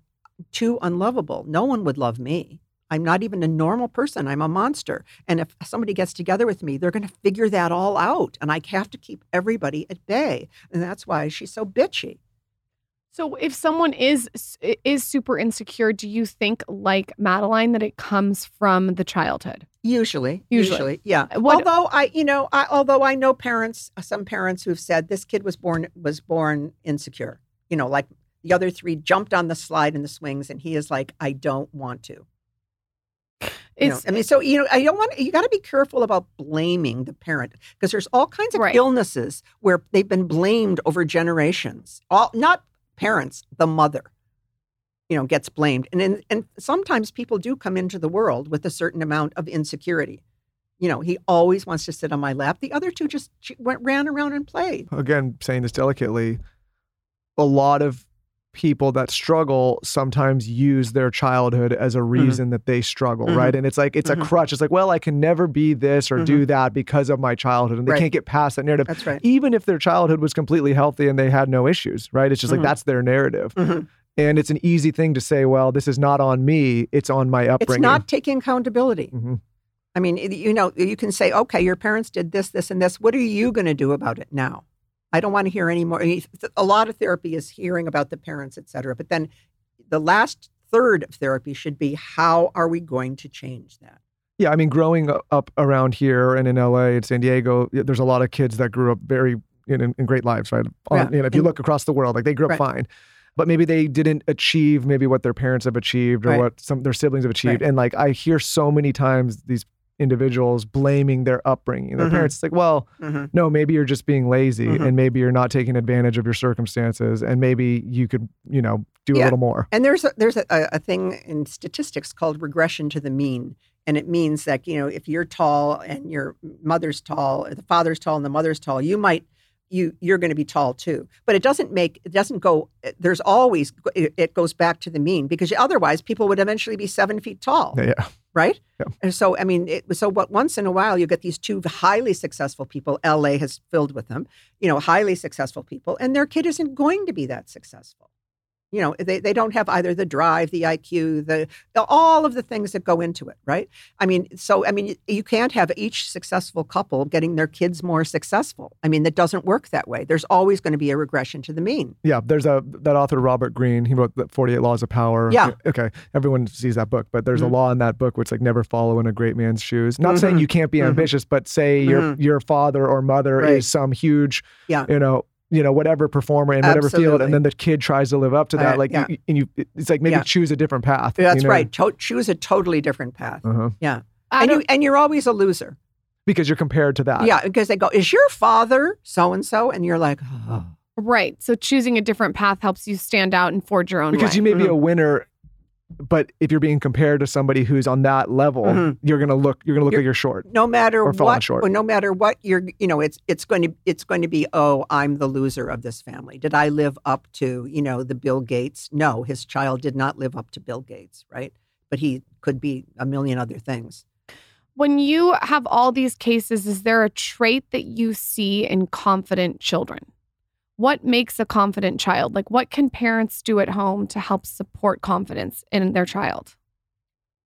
too unlovable. No one would love me. I'm not even a normal person. I'm a monster. And if somebody gets together with me, they're going to figure that all out. And I have to keep everybody at bay. And that's why she's so bitchy. So if someone is is super insecure, do you think like Madeline that it comes from the childhood? Usually, Usually. usually, yeah. Uh, what- although I, you know, I, although I know parents, some parents who've said this kid was born was born insecure. You know, like the other three jumped on the slide in the swings, and he is like, I don't want to. You know, It's I mean, so you know, I don't want you got to be careful about blaming the parent because there's all kinds of Right. illnesses where they've been blamed over generations. All not parents, the mother, you know, gets blamed, and in, and sometimes people do come into the world with a certain amount of insecurity. You know, he always wants to sit on my lap. The other two just went ran around and played. again, saying this delicately, a lot of people that struggle sometimes use their childhood as a mm-hmm. reason that they struggle, Mhm. right? And it's like it's Mhm. a mm-hmm. crutch. It's like, well, I can never be this or do mm-hmm. that because of my childhood, and they Right. can't get past that narrative. That's right. Even if their childhood was completely healthy and they had no issues, right? It's just like that's their narrative. And it's an easy thing to say, well, this is not on me, it's on my upbringing. It's not taking accountability. I mean, you know, you can say, okay, your parents did this, this, and this. What are you going to do about it now? I don't want to hear any more. A lot of therapy is hearing about the parents, et cetera. But then the last third of therapy should be how are we going to change that? Yeah, I mean, growing up around here and in LA and San Diego, there's a lot of kids that grew up very in, in great lives, right? On- Yeah, You know, if you look across the world, like they grew up Right. fine, but maybe they didn't achieve maybe what their parents have achieved or Right. what some their siblings have achieved. Right. And like I hear so many times these individuals blaming their upbringing. Their Mhm. parents it's like, well, Mm-hmm. no, maybe you're just being lazy, Mhm. and maybe you're not taking advantage of your circumstances, and maybe you could, you know, do a little more. And there's a, there's a, a thing in statistics called regression to the mean, and it means that you know if you're tall and your mother's tall, or the father's tall and the mother's tall, you might you you're going to be tall too. But it doesn't make it doesn't go. There's always it, goes back to the mean because otherwise people would eventually be seven feet tall, Yeah, yeah. right? Yeah. And so I mean, it, so what? Once in a while, you get these two highly successful people. L.A. has filled with them, you know, highly successful people, and their kid isn't going to be that successful you know they, they don't have either the drive the iq the, the all of the things that go into it right i mean so i mean you, you can't have each successful couple getting their kids more successful i mean that doesn't work that way there's always going to be a regression to the mean Yeah, there's a that author Robert Greene. He wrote the 48 Laws of Power. Yeah. Okay, everyone sees that book, but there's Mhm. a law in that book which like never follow in a great man's shoes. Not saying Mhm. you can't be Mhm. ambitious, but say your Mhm. your father or mother Right. is some huge, Yeah. you know, you know whatever performer in whatever field, and then the kid tries to live up to that. Uh, like, yeah. you, and you, it's like maybe Yeah. choose a different path. you that's know? right to- choose a totally different path Uh-huh. yeah I and you and you're always a loser Because you're compared to that. yeah because they go is your father so and so and you're like oh. right. So choosing a different path helps you stand out and forge your own Because way. you may be Mhm. a winner, but if you're being compared to somebody who's on that level, Mhm. you're gonna look you're gonna look You're- like you're short. no matter Or falling what short. or no matter what you're you know it's it's going to it's going to be oh i'm the loser of this family did i live up to you know the bill gates no his child did not live up to bill gates right but he could be a million other things when you have all these cases, is there a trait that you see in confident children? What makes a confident child? Like, what can parents do at home to help support confidence in their child?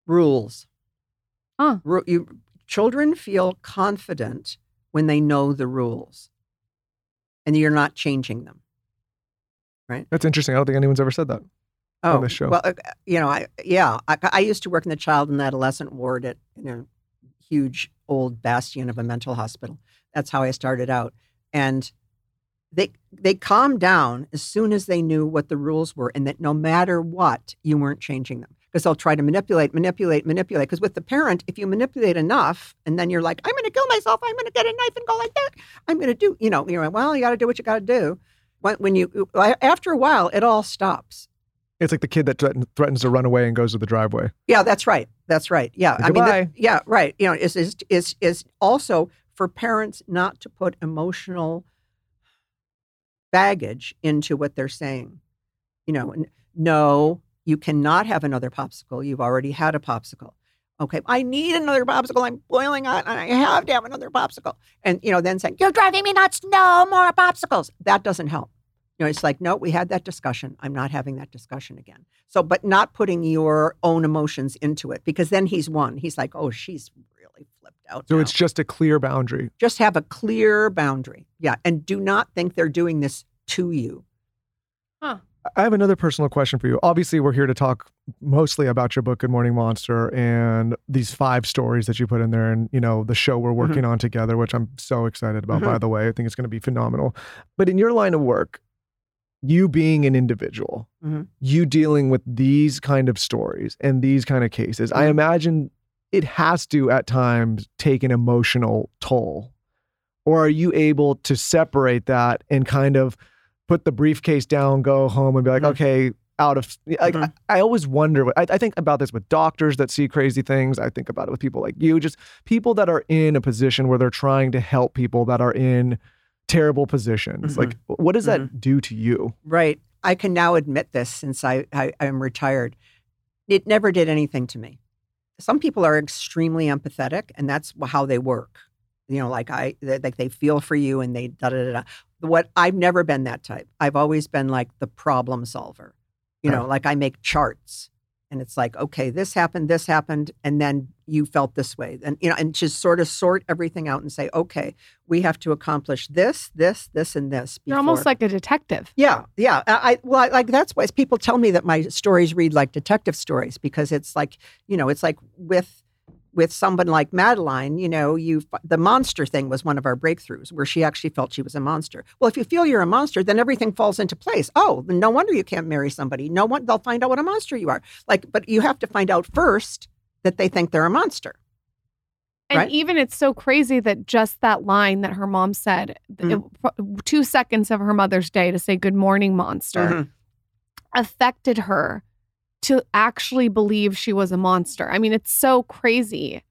rules Huh. Ru- you, children feel confident when they know the rules and you're not changing them Right? That's interesting. I don't think anyone's ever said that. Oh, on this show. Well, uh, you know, I yeah, I, I used to work in the child and adolescent ward at you know, huge old bastion of a mental hospital. That's how I started out, and they they calmed down as soon as they knew what the rules were, and that no matter what, you weren't changing them because they'll try to manipulate, manipulate, manipulate. Because with the parent, if you manipulate enough, and then you're like, I'm going to kill myself, I'm going to get a knife and go like that, I'm going to do, you know, you're like, well, you got to do what you got to do. When, when you after a while, it all stops. It's like the kid that threaten, threatens to run away and goes to the driveway. Yeah, that's right. That's right. Yeah, I mean, that- yeah, right. You know, is is is is also for parents not to put emotional baggage into what they're saying. You know, no, you cannot have another popsicle. You've already had a popsicle. Okay, I need another popsicle. I'm boiling hot, and I have to have another popsicle. And you know, then saying you're driving me nuts. No more popsicles. That doesn't help. You know, it's like, no, we had that discussion. I'm not having that discussion again. So, but not putting your own emotions into it because then he's won. He's like, oh, she's really flipped out. So now. it's just a clear boundary. just have a clear boundary. Yeah. And do not think they're doing this to you. Huh. I have another personal question for you. Obviously, we're here to talk mostly about your book, Good Morning Monster, and these five stories that you put in there, and you know the show we're working on together, which I'm so excited about. By the way, I think it's going to be phenomenal. But in your line of work, you being an individual, Mhm. you dealing with these kind of stories and these kind of cases, I Mhm. imagine it has to at times take an emotional toll. Or are you able to separate that and kind of put the briefcase down, go home, and be like, Mhm. okay, out of like Mhm. I, I always wonder. what- I, I think about this with doctors that see crazy things. I think about it with people like you, just people that are in a position where they're trying to help people that are in terrible positions. Mhm. Like, what does that do to you? Right. I can now admit this since I, I I'm retired. It never did anything to me. Some people are extremely empathetic, and that's how they work. You know, like I, they- like they feel for you, and they da da da. da. What I've never been that type. I've always been like the problem solver. You know, like I make charts, and it's like, okay, this happened, this happened, and then you felt this way, and you know, and just sort of sort everything out and say, okay, we have to accomplish this, this, this, and this. You're almost like a detective. yeah, yeah. I I- well, I, like that's why people tell me that my stories read like detective stories because it's like you know, it's like with with someone like Madeline, you know, you the monster thing was one of our breakthroughs where she actually felt she was a monster. Well, if you feel you're a monster, then everything falls into place. Oh, no wonder you can't marry somebody. No one they'll find out what a monster you are. Like, but you have to find out first that they think they're a monster. And Right. even it's so crazy that just that line that her mom said, Mm-hmm. it- two seconds of her Mother's Day to say "Good morning, monster," Mhm. affected her to actually believe she was a monster. I mean, it's so crazy.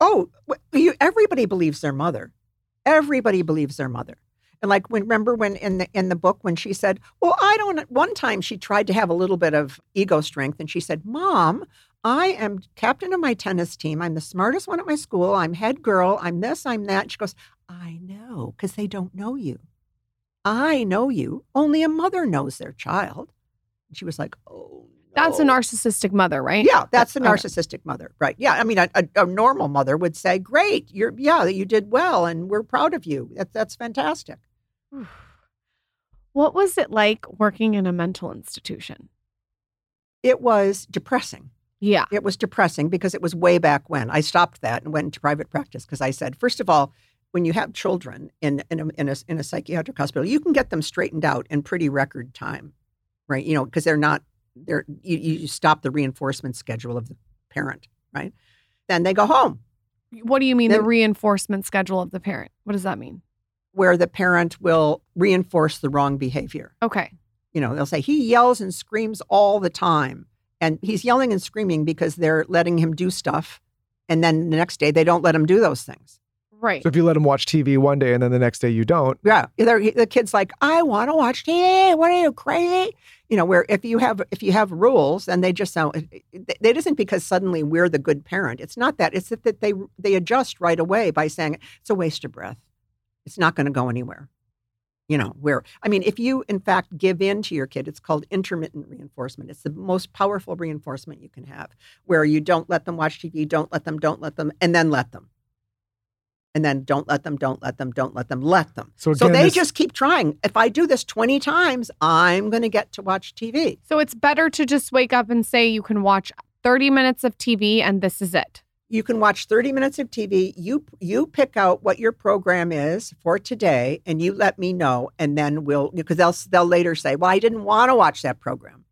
Oh, you, everybody believes their mother. Everybody believes their mother. And like when remember when in the in the book when she said, "Well, I don't." One time she tried to have a little bit of ego strength, and she said, "Mom, I am captain of my tennis team. I'm the smartest one at my school. I'm head girl. I'm this. I'm that." She goes, "I know, because they don't know you. I know you. Only a mother knows their child." And she was like, "Oh." That's a narcissistic mother, right? Yeah, that's the Okay. narcissistic mother, right? Yeah, I mean, a, a, a normal mother would say, "Great, you're yeah, you did well, and we're proud of you. That, that's fantastic." What was it like working in a mental institution? It was depressing. Yeah. It was depressing because it was way back when I stopped that and went into private practice because I said, first of all, when you have children in in a, in a in a psychiatric hospital, you can get them straightened out in pretty record time, right? You know, because they're not they're you, you stop the reinforcement schedule of the parent, right? Then they go home. What do you mean the reinforcement schedule of the parent? What does that mean? where the parent will reinforce the wrong behavior. Okay. You know, they'll say he yells and screams all the time. And he's yelling and screaming because they're letting him do stuff. And then the next day they don't let him do those things. Right. So if you let him watch TV one day and then the next day you don't, Yeah. They're, the kid's like, I want to watch TV. What are you crazy? You know, where if you have if you have rules, then they just sound it, it it isn't because suddenly we're the good parent. It's not that. It's that, that they they adjust right away by saying it's a waste of breath. It's not going to go anywhere. You know, where I mean, if you in fact give in to your kid, it's called intermittent reinforcement. It's the most powerful reinforcement you can have, where you don't let them watch TV, don't let them, don't let them, and then let them. And then don't let them, don't let them, don't let them, let them. So So, they this- just keep trying. If I do this 20 times, I'm going to get to watch TV. So it's better to just wake up and say you can watch 30 minutes of TV and this is it. You can watch 30 minutes of TV. You you pick out what your program is for today and you let me know and then we'll because they'll they'll later say, "Well, I didn't want to watch that program."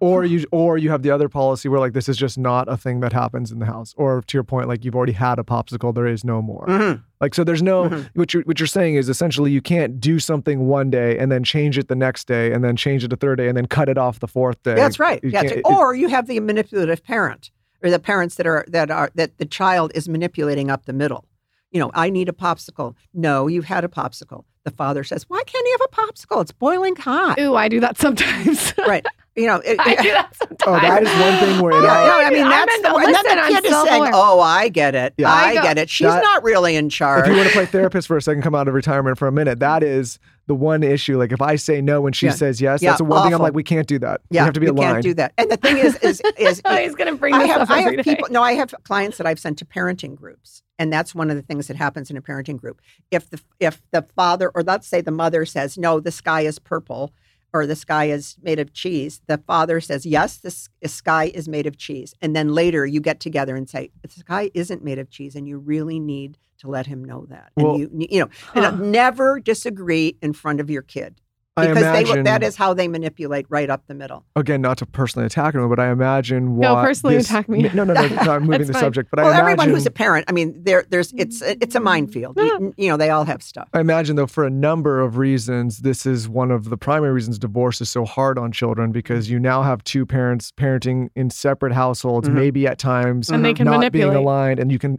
or you or you have the other policy where like this is just not a thing that happens in the house, or to your point, like you've already had a popsicle, there is no more. Mhm. Like so, there's no Mhm. what you're what you're saying is essentially you can't do something one day and then change it the next day and then change it the third day and then cut it off the fourth day. That's right. You can't- it- or you have the manipulative parent or the parents that are that are that the child is manipulating up the middle. You know, I need a popsicle. No, you've had a popsicle. The father says, "Why can't you have a popsicle? It's boiling hot." Ooh, I do that sometimes. right. You know, it- I do that sometimes. Oh, that is one thing where Yeah, it- yeah, I mean I'm that's in- the and then listen, the I'm kid is saying, self-aware. "Oh, I get it. Yeah. I I go- get it. She's That- not really in charge." if you want to play therapist for a second, come out of retirement for a minute. That is the one issue. Like if I say no when she Yeah. says yes, Yeah, that's the one thing I'm like, we can't do that. yeah, we have to be you aligned. can't do that. And the thing is, is is Oh, he's going to bring I this have up I every have day. people. No, I have clients that I've sent to parenting groups, and that's one of the things that happens in a parenting group. If the if the father or let's say the mother says no, the sky is purple, or the sky is made of cheese, the father says, Yes, the sky is made of cheese. And then later you get together and say, The sky isn't made of cheese. And you really need to let him know that. And Well- you, you know, and, uh, never disagree in front of your kid because imagine, will- that is how they manipulate right up the middle. again, not to personally attack anyone, but I imagine No, personally this- attack me. No, no, no, no I'm moving the fine. subject. But well, I imagine, everyone who's a parent, I mean, there, there's it's it's a minefield. You, you know, they all have stuff. I imagine, though, for a number of reasons, this is one of the primary reasons divorce is so hard on children because you now have two parents parenting in separate households, Mhm. maybe at times And they can not manipulate. being aligned, and you can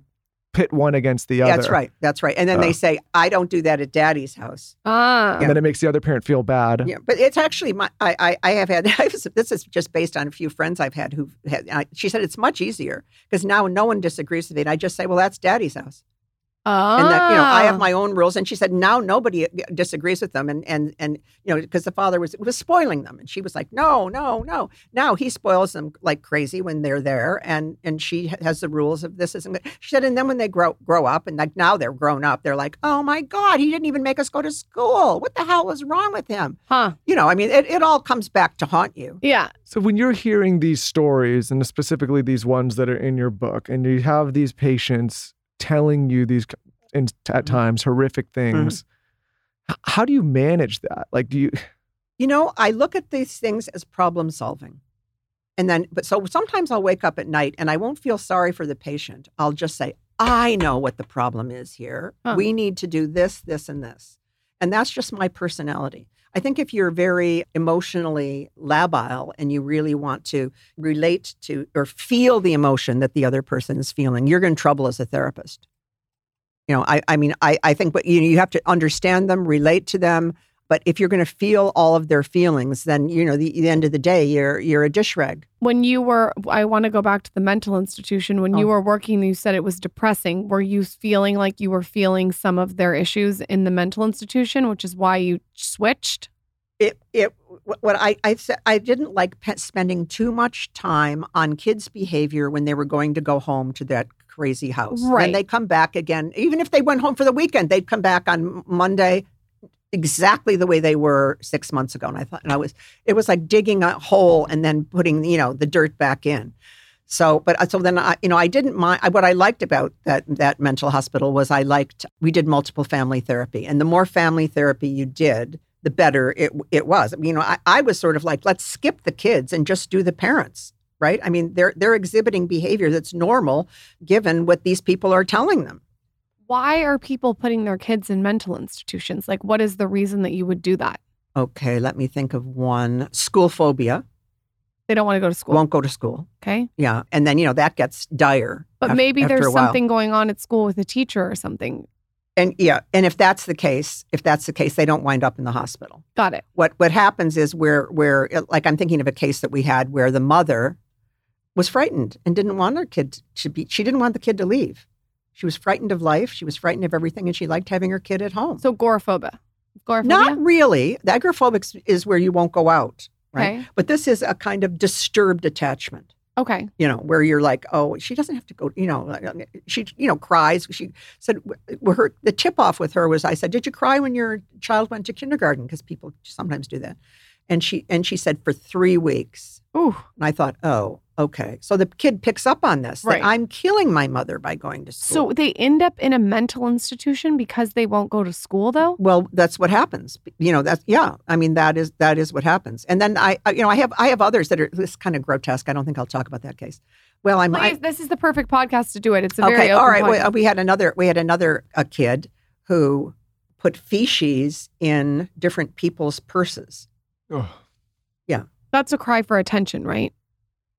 pit one against the other. That's right. That's right. And then Uh. they say, I don't do that at daddy's house. Ah. And then it makes the other parent feel bad. Yeah, but it's actually my. I I, I have had. I was, this is just based on a few friends I've had who've had. I, she said it's much easier because now no one disagrees with it. I just say, well, that's daddy's house, Ah. and that you know I have my own rules. And she said now nobody uh, disagrees with them, and and and you know because the father was was spoiling them, and she was like, no, no, no. Now he spoils them like crazy when they're there, and and she has the rules of this isn't. good. She said, and then when they grow grow up, and like now they're grown up, they're like, oh my god, he didn't even make us go to school. What the hell was wrong with him? Huh. you know, I mean, it, it all comes back to haunt you. Yeah. So when you're hearing these stories, and specifically these ones that are in your book, and you have these patients telling you these, in, Mm-hmm. at times, horrific things, h- how do you manage that? Like, do you? You know, I look at these things as problem solving. And then, but so sometimes I'll wake up at night and I won't feel sorry for the patient. I'll just say, I know what the problem is here. Huh. We need to do this, this, and this. And that's just my personality. I think if you're very emotionally labile and you really want to relate to or feel the emotion that the other person is feeling, you're in trouble as a therapist. You know, I, I mean, I, I think, but you know, you have to understand them, relate to them. But if you're going to feel all of their feelings, then you know, the, the end of the day, you're you're a dish rag. When you were, I want to go back to the mental institution. When you Oh. were working, you said it was depressing. Were you feeling like you were feeling some of their issues in the mental institution, which is why you switched? It it what I I said I didn't like pe- spending too much time on kids' behavior when they were going to go home to that crazy house. Right. When they come back again, even if they went home for the weekend, they'd come back on Monday exactly the way they were six months ago. And I thought, and I was, it was like digging a hole and then putting, you know, the dirt back in. So, but uh, so then I, you know, I didn't mind. What I liked about that that mental hospital was I liked we did multiple family therapy, and the more family therapy you did, the better it it was. You know, I, I was sort of like, let's skip the kids and just do the parents, right? I mean, they're they're exhibiting behavior that's normal given what these people are telling them. Why are people putting their kids in mental institutions? Like, what is the reason that you would do that? Okay, let me think of one. School phobia. They don't want to go to school. Won't go to school. okay. Yeah, and then you know that gets dire. But af- maybe there's something going on at school with a teacher or something. And yeah, and if that's the case, if that's the case, they don't wind up in the hospital. Got it. What what happens is where where like I'm thinking of a case that we had where the mother was frightened and didn't want her kid to be. She didn't want the kid to leave. She was frightened of life. She was frightened of everything, and she liked having her kid at home. So agoraphobia. Agoraphobia? Not really. The agoraphobic is where you won't go out, right? Okay. But this is a kind of disturbed attachment. Okay. you know, where you're like, oh, she doesn't have to go, you know, she, you know, cries. She said, her, the tip off with her was, I said, did you cry when your child went to kindergarten? Because people sometimes do that. And she, and she said, for three weeks. Ooh. And I thought, oh, okay. So the kid picks up on this. that Right. I'm killing my mother by going to school. So they end up in a mental institution because they won't go to school, though? well, that's what happens. You know, that's yeah. I mean, that is that is what happens. And then I, I- you know, I have I have others that are this kind of grotesque. I don't think I'll talk about that case. Well, I'm I, this is the perfect podcast to do it. It's a very okay. open All right. We, we had another. We had another a kid who put feces in different people's purses. Ugh. Yeah. That's a cry for attention, right?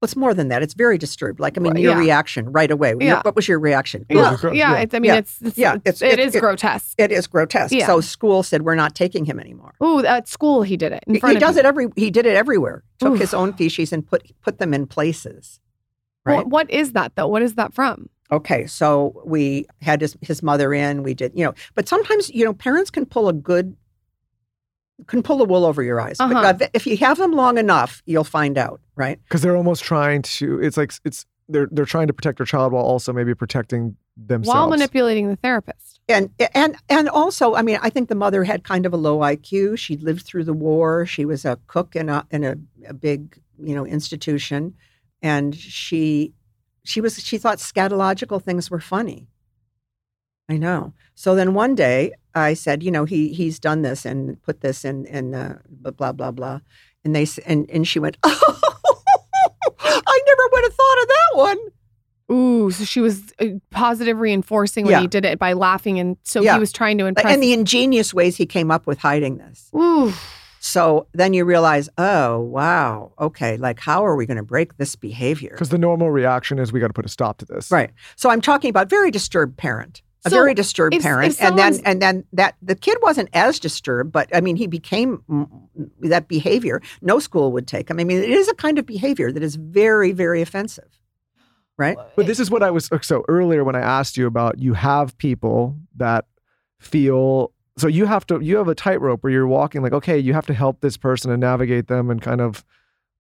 What's more than that? It's very disturbed. Like I mean, Well, your yeah. reaction right away. Your- Yeah. what was your reaction? It was Ugh. a gro- yeah, yeah. It's, I mean, Yeah. it's, it's, Yeah, it's, it's- it it- is it- grotesque. It is grotesque. Yeah. So school said we're not taking him anymore. Oh, at school he did it in He, front he of does you. it every. He did it everywhere. Took Oof. his own feces and put put them in places. Well, Right. what is that though? What is that from? Okay, so we had his, his mother in. We did, you know, but sometimes you know parents can pull a good, can pull the wool over your eyes. Uh-huh. But if you have them long enough, you'll find out, right? because they're almost trying to it's like it's they're they're trying to protect their child while also maybe protecting themselves. While manipulating the therapist. And and and also, I mean, I think the mother had kind of a low IQ. She'd lived through the war. She was a cook in a in a, a big you know institution, and she she was she thought scatological things were funny. I know. So then one day I said, you know, he he's done this and put this in in uh, blah blah blah, and they and and she went, oh, I never would have thought of that one. Ooh, so she was uh, positive reinforcing when Yeah. he did it by laughing, and so Yeah. he was trying to Like, impress. and the ingenious ways he came up with hiding this. Ooh, So then you realize, oh wow, okay, like how are we going to break this behavior? because the normal reaction is we got to put a stop to this. Right. So I'm talking about very disturbed parent. A So very disturbed if- parent, if and then and then that the kid wasn't as disturbed, but I mean he became mm, that behavior. No school would take him. I mean it is a kind of behavior that is very very offensive, right? But this is what I was so earlier when I asked you about you have people that feel so you have to you have a tightrope where you're walking like okay you have to help this person and navigate them and kind of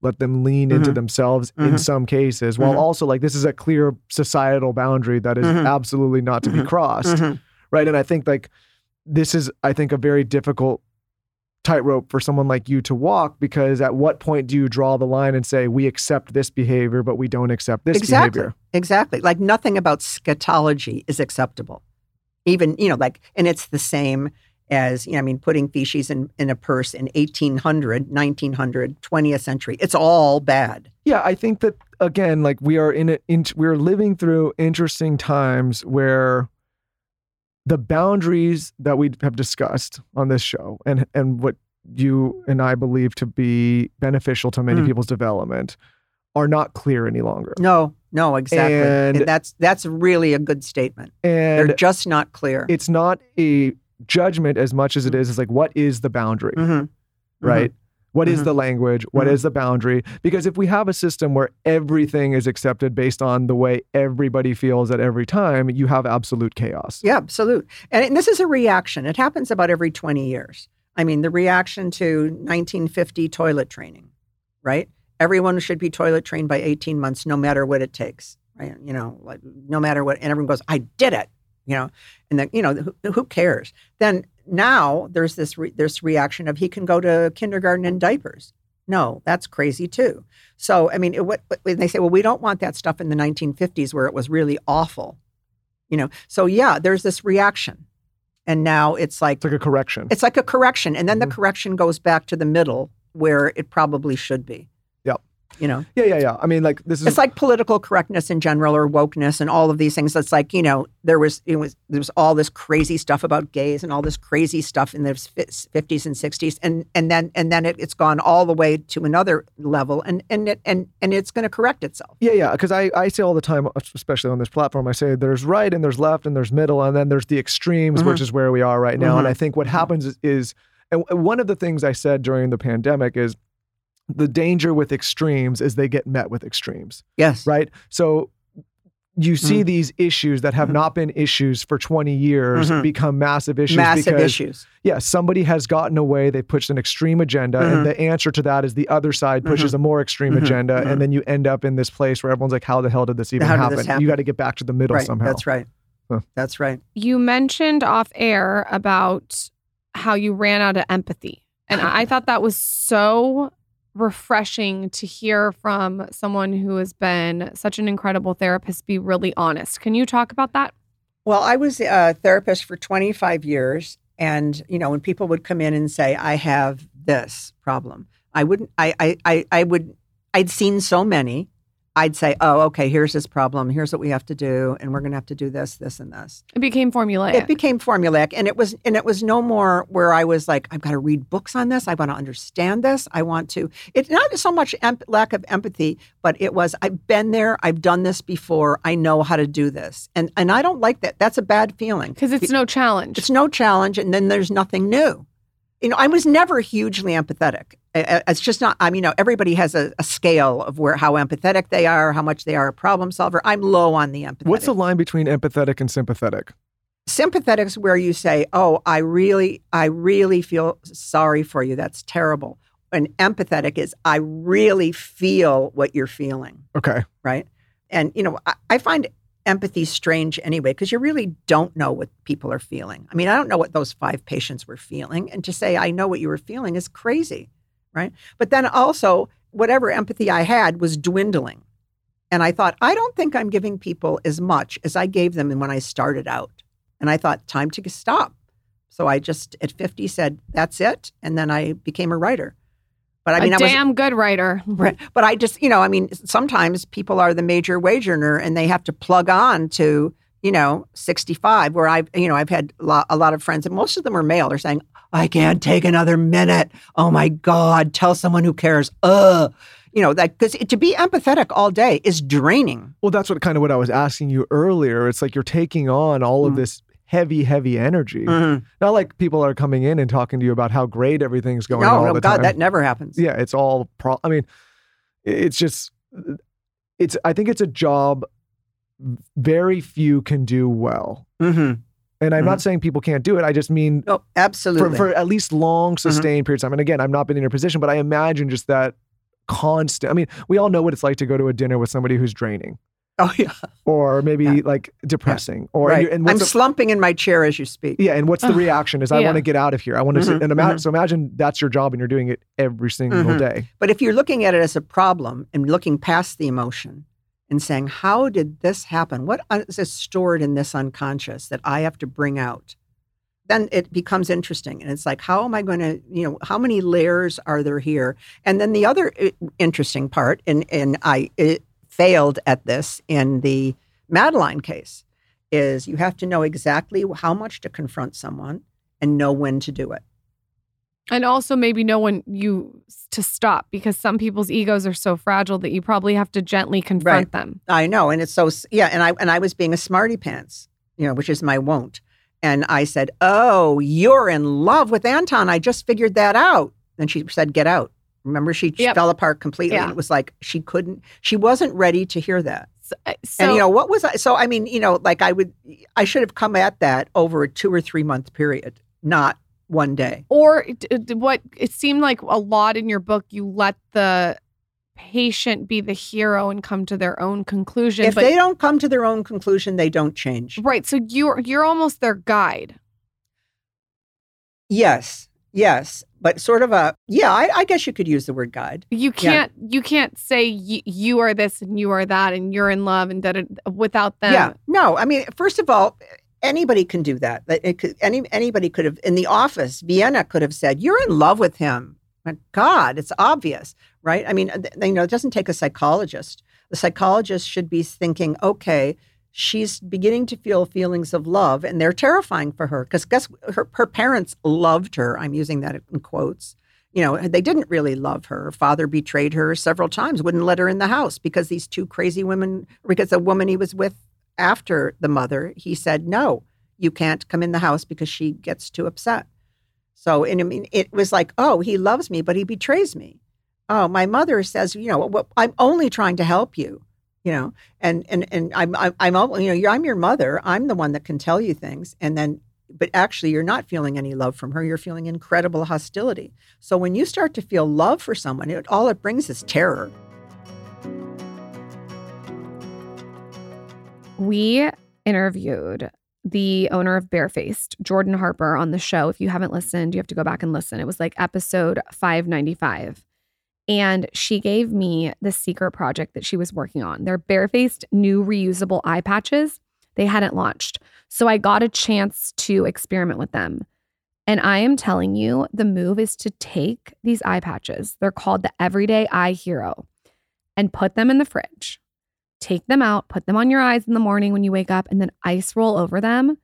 let them lean into Mhm. themselves in Mhm. some cases while Mhm. also like this is a clear societal boundary that is Mhm. absolutely not to be Mhm. crossed right and I think like this is I think a very difficult tightrope for someone like you to walk because at what point do you draw the line and say we accept this behavior but we don't accept this Exactly. behavior Exactly. Like nothing about scatology is acceptable. Even, you know, like, and it's the same as, you know, I mean, putting feces in, in a purse in 1800, 1900, 20th century. It's all bad. Yeah, I think that again, like we are in it, in, we're living through interesting times where the boundaries that we have discussed on this show, and and what you and I believe to be beneficial to many Mm. people's development, are not clear any longer. No, no, exactly. And- And, that's that's really a good statement. They're just not clear. it's not a judgment as much as it is. It's like what is the boundary? Mhm. right? What is Mhm. the language? What is the boundary? Because if we have a system where everything is accepted based on the way everybody feels at every time, you have absolute chaos. Yeah, absolute. And, and this is a reaction. It happens about every 20 years. I mean, the reaction to 1950 toilet training, right? Everyone should be toilet trained by 18 months, no matter what it takes, right? You know, like no matter what. And everyone goes, I did it, you know, and then, you know, who, who cares? Then now there's this, re- this reaction of he can go to kindergarten in diapers. No, that's crazy too. So, I mean, it, what, when they say, well, we don't want that stuff in the 1950s where it was really awful, you know. So, yeah, there's this reaction. And now it's like, It's like a correction. it's like a correction. And then Mhm. the correction goes back to the middle where it probably should be. You know, yeah, yeah, yeah. I mean, like this is it's like political correctness in general or wokeness and all of these things. It's like, you know, there was, it was, there was all this crazy stuff about gays and all this crazy stuff in the 50s and 60s. And, and then, and then it, it's gone all the way to another level and, and, it, and, and it's going to correct itself. Yeah, yeah. Because I, I say all the time, especially on this platform, I say there's right and there's left and there's middle and then there's the extremes, which is where we are right now. And Mhm. I think what happens is, is, and one of the things I said during the pandemic is the danger with extremes is they get met with extremes, Yes. right? So you see Mhm. these issues that have Mhm. not been issues for 20 years Mhm. become massive issues Massive because issues. yeah, somebody has gotten away. They pushed an extreme agenda, and the answer to that is the other side pushes a more extreme Mhm. agenda, and then you end up in this place where everyone's like, "How the hell did this even How happen? this happen? You got to get back to the middle Right. somehow." That's right. Huh. That's right. you mentioned off air about how you ran out of empathy. And I I thought that was so refreshing to hear from someone who has been such an incredible therapist be really honest. Can you talk about that? Well, I was a therapist for 25 years. And, you know, when people would come in and say, I have this problem, I wouldn't, I, I, I, I would, I'd seen so many. I'd say, oh, okay, here's this problem. Here's what we have to do. And we're going to have to do this, this, and this. It became formulaic. It became formulaic. And it was, and it was no more where I was like, I've got to read books on this. I want to understand this. I want to, it's not so much emp- lack of empathy, but it was, I've been there. I've done this before. I know how to do this. And, and I don't like that. That's a bad feeling. Because it's no challenge. It's no challenge, and then there's nothing new. You know, I was never hugely empathetic. It's just not. I mean, you know, everybody has a, a scale of where how empathetic they are, how much they are a problem solver. I'm low on the empathetic. What's the line between empathetic and sympathetic? sympathetic is where you say, "Oh, I really, I really feel sorry for you. That's terrible." And empathetic is, "I really feel what you're feeling." Okay, Right. And, you know, I, I find empathy strange anyway, because you really don't know what people are feeling. I mean, I don't know what those five patients were feeling. And to say, I know what you were feeling is crazy, right? But then also, whatever empathy I had was dwindling. And I thought, I don't think I'm giving people as much as I gave them when I started out. And I thought, time to stop. So I just, at 50, said, that's it. And then I became a writer. But I mean, a I was, damn good writer. Right. But I just, you know, I mean, sometimes people are the major wage earner and they have to plug on to, you know, 65, where I've, you know, I've had a lot, a lot of friends, and most of them are male, are saying, I can't take another minute. Oh my God, tell someone who cares. Ugh. You know, that because to be empathetic all day is draining. Well, that's what kind of what I was asking you earlier. It's like you're taking on all of Mm. this heavy, heavy energy. Mhm. Not like people are coming in and talking to you about how great everything's going No, no, God, time. that never happens. yeah, it's all pro. I mean, it's just, it's. I think it's a job very few can do well. hmm And I'm not saying people can't do it. I just mean No, absolutely. for at least long, Mm-hmm. sustained periods of time. And again, I've not been in your position, but I imagine just that constant. I mean, we all know what it's like to go to a dinner with somebody who's draining, oh yeah, or maybe Yeah. like depressing, or right. and, I'm what's the- slumping in my chair as you speak. yeah, and what's the reaction? Is I want to get out of here. I want to. Mhm, and ima- mhm. so imagine that's your job, and you're doing it every single Mhm. day. But if you're looking at it as a problem and looking past the emotion and saying, how did this happen? What is un- stored in this unconscious that I have to bring out? Then it becomes interesting. And it's like, how am I going to, you know, how many layers are there here? And then the other uh, interesting part, and, and I it failed at this in the Madeline case, is you have to know exactly how much to confront someone and know when to do it. And also maybe know when you to stop because some people's egos are so fragile that you probably have to gently confront Right. them. I know, and it's so yeah. And I and I was being a smarty pants, you know, which is my won't. And I said, "Oh, you're in love with Anton. I just figured that out." And she said, "Get out." Remember, she Yep. fell apart completely. Yeah. It was like she couldn't. She wasn't ready to hear that. So, uh, and you know what was I? So I mean, you know, like I would, I should have come at that over a two or three month period, not one day. or what it seemed like a lot in your book you let the patient be the hero and come to their own conclusion If but they don't come to their own conclusion, they don't change. right so you're you're almost their guide Yes, yes, but sort of a yeah. I, I guess you could use the word guide. you can't you can't say y- you are this and you are that and you're in love and da, da, da, without them Yeah, no. I mean, first of all, anybody can do that. That It could, any anybody could have in the office. Vienna could have said, "You're in love with him." My God, it's obvious, right? I mean, th- you know, it doesn't take a psychologist. The psychologist should be thinking, okay, she's beginning to feel feelings of love, and they're terrifying for her because guess her her parents loved her. I'm using that in quotes. You know, they didn't really love her. Her father betrayed her several times, wouldn't let her in the house because these two crazy women, because the woman he was with after the mother, he said, no, you can't come in the house because she gets too upset. So, and I mean, it was like, oh, he loves me, but he betrays me. Oh, my mother says, you know, I'm only trying to help you, you know, and and and I'm I'm, I'm you know, I'm your mother. I'm the one that can tell you things, and then, but actually, you're not feeling any love from her. You're feeling incredible hostility. So when you start to feel love for someone, it, all it brings is terror. We interviewed the owner of Barefaced, Jordan Harper, on the show. If you haven't listened, you have to go back and listen. It was like episode 595. And she gave me the secret project that she was working on. They're barefaced new reusable eye patches. They hadn't launched. So I got a chance to experiment with them. And I am telling you, the move is to take these eye patches, they're called the Everyday Eye Hero, and put them in the fridge take them out, put them on your eyes in the morning when you wake up, and then ice roll over them.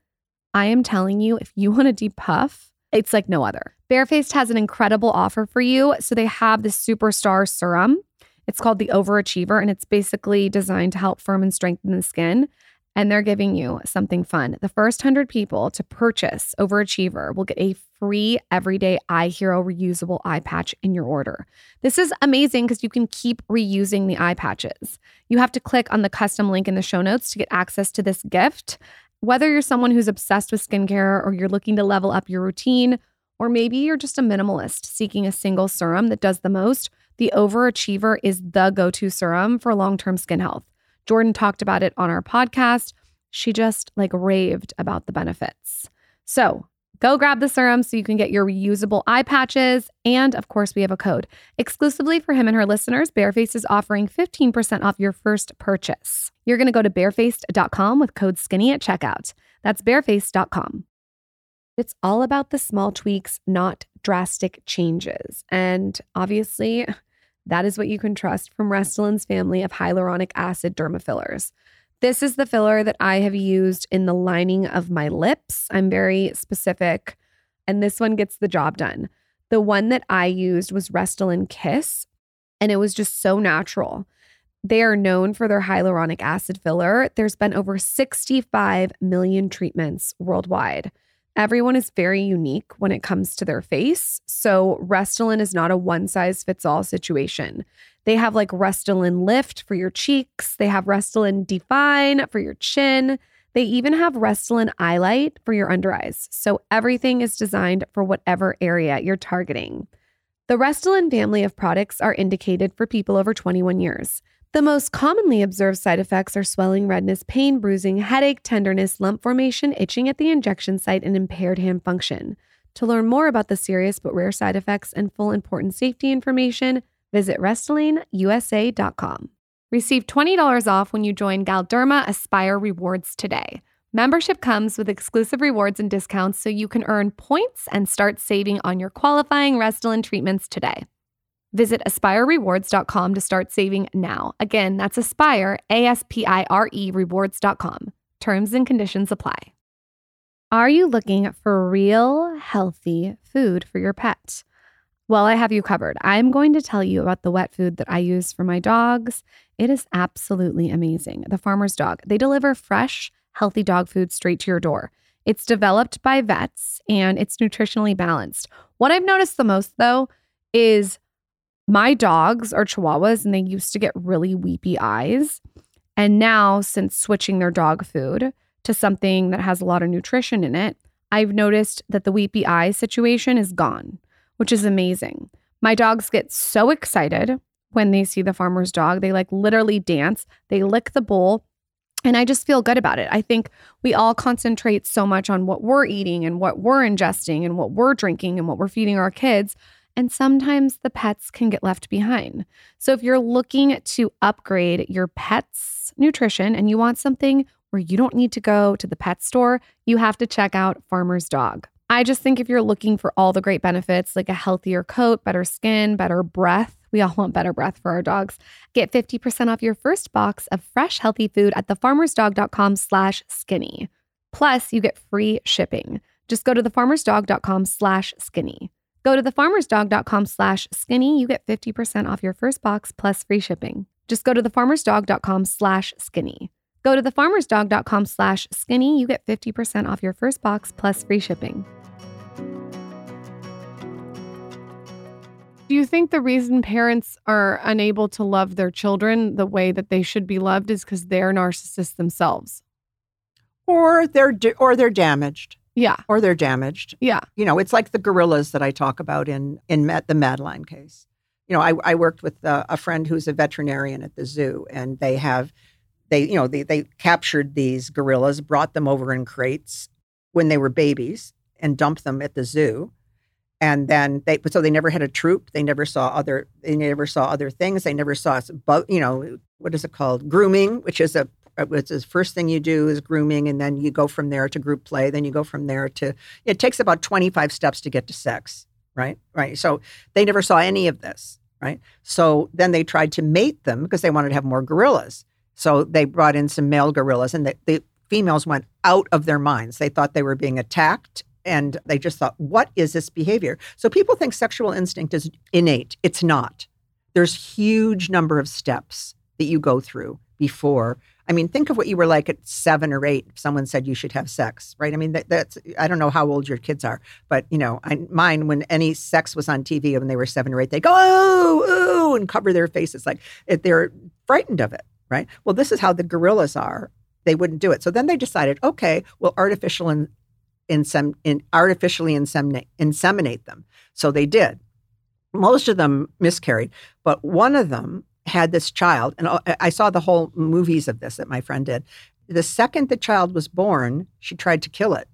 I am telling you, if you want to deep puff, it's like no other. Barefaced has an incredible offer for you. So they have the Superstar Serum. It's called the Overachiever, and it's basically designed to help firm and strengthen the skin. And they're giving you something fun. The first 100 people to purchase Overachiever will get a free everyday eye hero reusable eye patch in your order. This is amazing because you can keep reusing the eye patches. You have to click on the custom link in the show notes to get access to this gift. Whether you're someone who's obsessed with skincare or you're looking to level up your routine, or maybe you're just a minimalist seeking a single serum that does the most, the Overachiever is the go to serum for long term skin health. Jordan talked about it on our podcast. She just like raved about the benefits. So go grab the serum so you can get your reusable eye patches. And of course, we have a code. Exclusively for him and her listeners, Bareface is offering 15% off your first purchase. You're going to go to barefaced.com with code skinny at checkout. That's barefaced.com. It's all about the small tweaks, not drastic changes. And obviously, that is what you can trust from Restylane family of hyaluronic acid derma fillers. This is the filler that I have used in the lining of my lips. I'm very specific, and this one gets the job done. The one that I used was Restylane Kiss, and it was just so natural. They are known for their hyaluronic acid filler. There's been over 65 million treatments worldwide. Everyone is very unique when it comes to their face. So, Restylane is not a one size fits all situation. They have like Restylane Lift for your cheeks, they have Restylane Define for your chin. They even have Restylane Eyelight for your under eyes. So, everything is designed for whatever area you're targeting. The Restylane family of products are indicated for people over 21 years. The most commonly observed side effects are swelling, redness, pain, bruising, headache, tenderness, lump formation, itching at the injection site, and impaired hand function. To learn more about the serious but rare side effects and full important safety information, visit RestylaneUSA.com. Receive $20 off when you join Galderma Aspire Rewards today. Membership comes with exclusive rewards and discounts so you can earn points and start saving on your qualifying Restylane treatments today. Visit aspirerewards.com to start saving now. Again, that's aspire, A S P I R E rewards.com. Terms and conditions apply. Are you looking for real, healthy food for your pet? Well, I have you covered. I'm going to tell you about the wet food that I use for my dogs. It is absolutely amazing. The Farmer's Dog. They deliver fresh, healthy dog food straight to your door. It's developed by vets and it's nutritionally balanced. What I've noticed the most, though, is my dogs are chihuahuas and they used to get really weepy eyes. And now, since switching their dog food to something that has a lot of nutrition in it, I've noticed that the weepy eye situation is gone, which is amazing. My dogs get so excited when they see the farmer's dog. They like literally dance, they lick the bowl, and I just feel good about it. I think we all concentrate so much on what we're eating and what we're ingesting and what we're drinking and what we're feeding our kids and sometimes the pets can get left behind. So if you're looking to upgrade your pet's nutrition and you want something where you don't need to go to the pet store, you have to check out Farmer's Dog. I just think if you're looking for all the great benefits like a healthier coat, better skin, better breath, we all want better breath for our dogs. Get 50% off your first box of fresh, healthy food at thefarmersdog.com slash skinny. Plus, you get free shipping. Just go to thefarmersdog.com slash skinny. Go to thefarmersdog.com slash skinny. You get 50% off your first box plus free shipping. Just go to thefarmersdog.com slash skinny. Go to thefarmersdog.com slash skinny. You get 50% off your first box plus free shipping. Do you think the reason parents are unable to love their children the way that they should be loved is because they're narcissists themselves? Or they're or they're damaged. Yeah. Or they're damaged. Yeah. You know, it's like the gorillas that I talk about in in Matt, the Madeline case. You know, I, I worked with a, a friend who's a veterinarian at the zoo, and they have they you know they they captured these gorillas, brought them over in crates when they were babies, and dumped them at the zoo. And then they so they never had a troop. They never saw other. They never saw other things. They never saw, you know, what is it called? Grooming, which is a Uh, it's the first thing you do is grooming, and then you go from there to group play. Then you go from there to. It takes about twenty five steps to get to sex, right? Right. So they never saw any of this, right? So then they tried to mate them because they wanted to have more gorillas. So they brought in some male gorillas, and the, the females went out of their minds. They thought they were being attacked and they just thought, what is this behavior? So people think sexual instinct is innate. It's not. There's huge number of steps that you go through before I mean, think of what you were like at seven or eight. If someone said you should have sex, right? I mean, that, that's I don't know how old your kids are, but you know, I, mine when any sex was on TV when they were seven or eight, they go oh oh and cover their faces like they're frightened of it, right? Well, this is how the gorillas are. They wouldn't do it. So then they decided, okay, we'll artificial in, in artificially inseminate, inseminate them. So they did. Most of them miscarried, but one of them had this child, and uh, I- I saw the whole movies of this that my friend did. The second the child was born, she tried to kill it.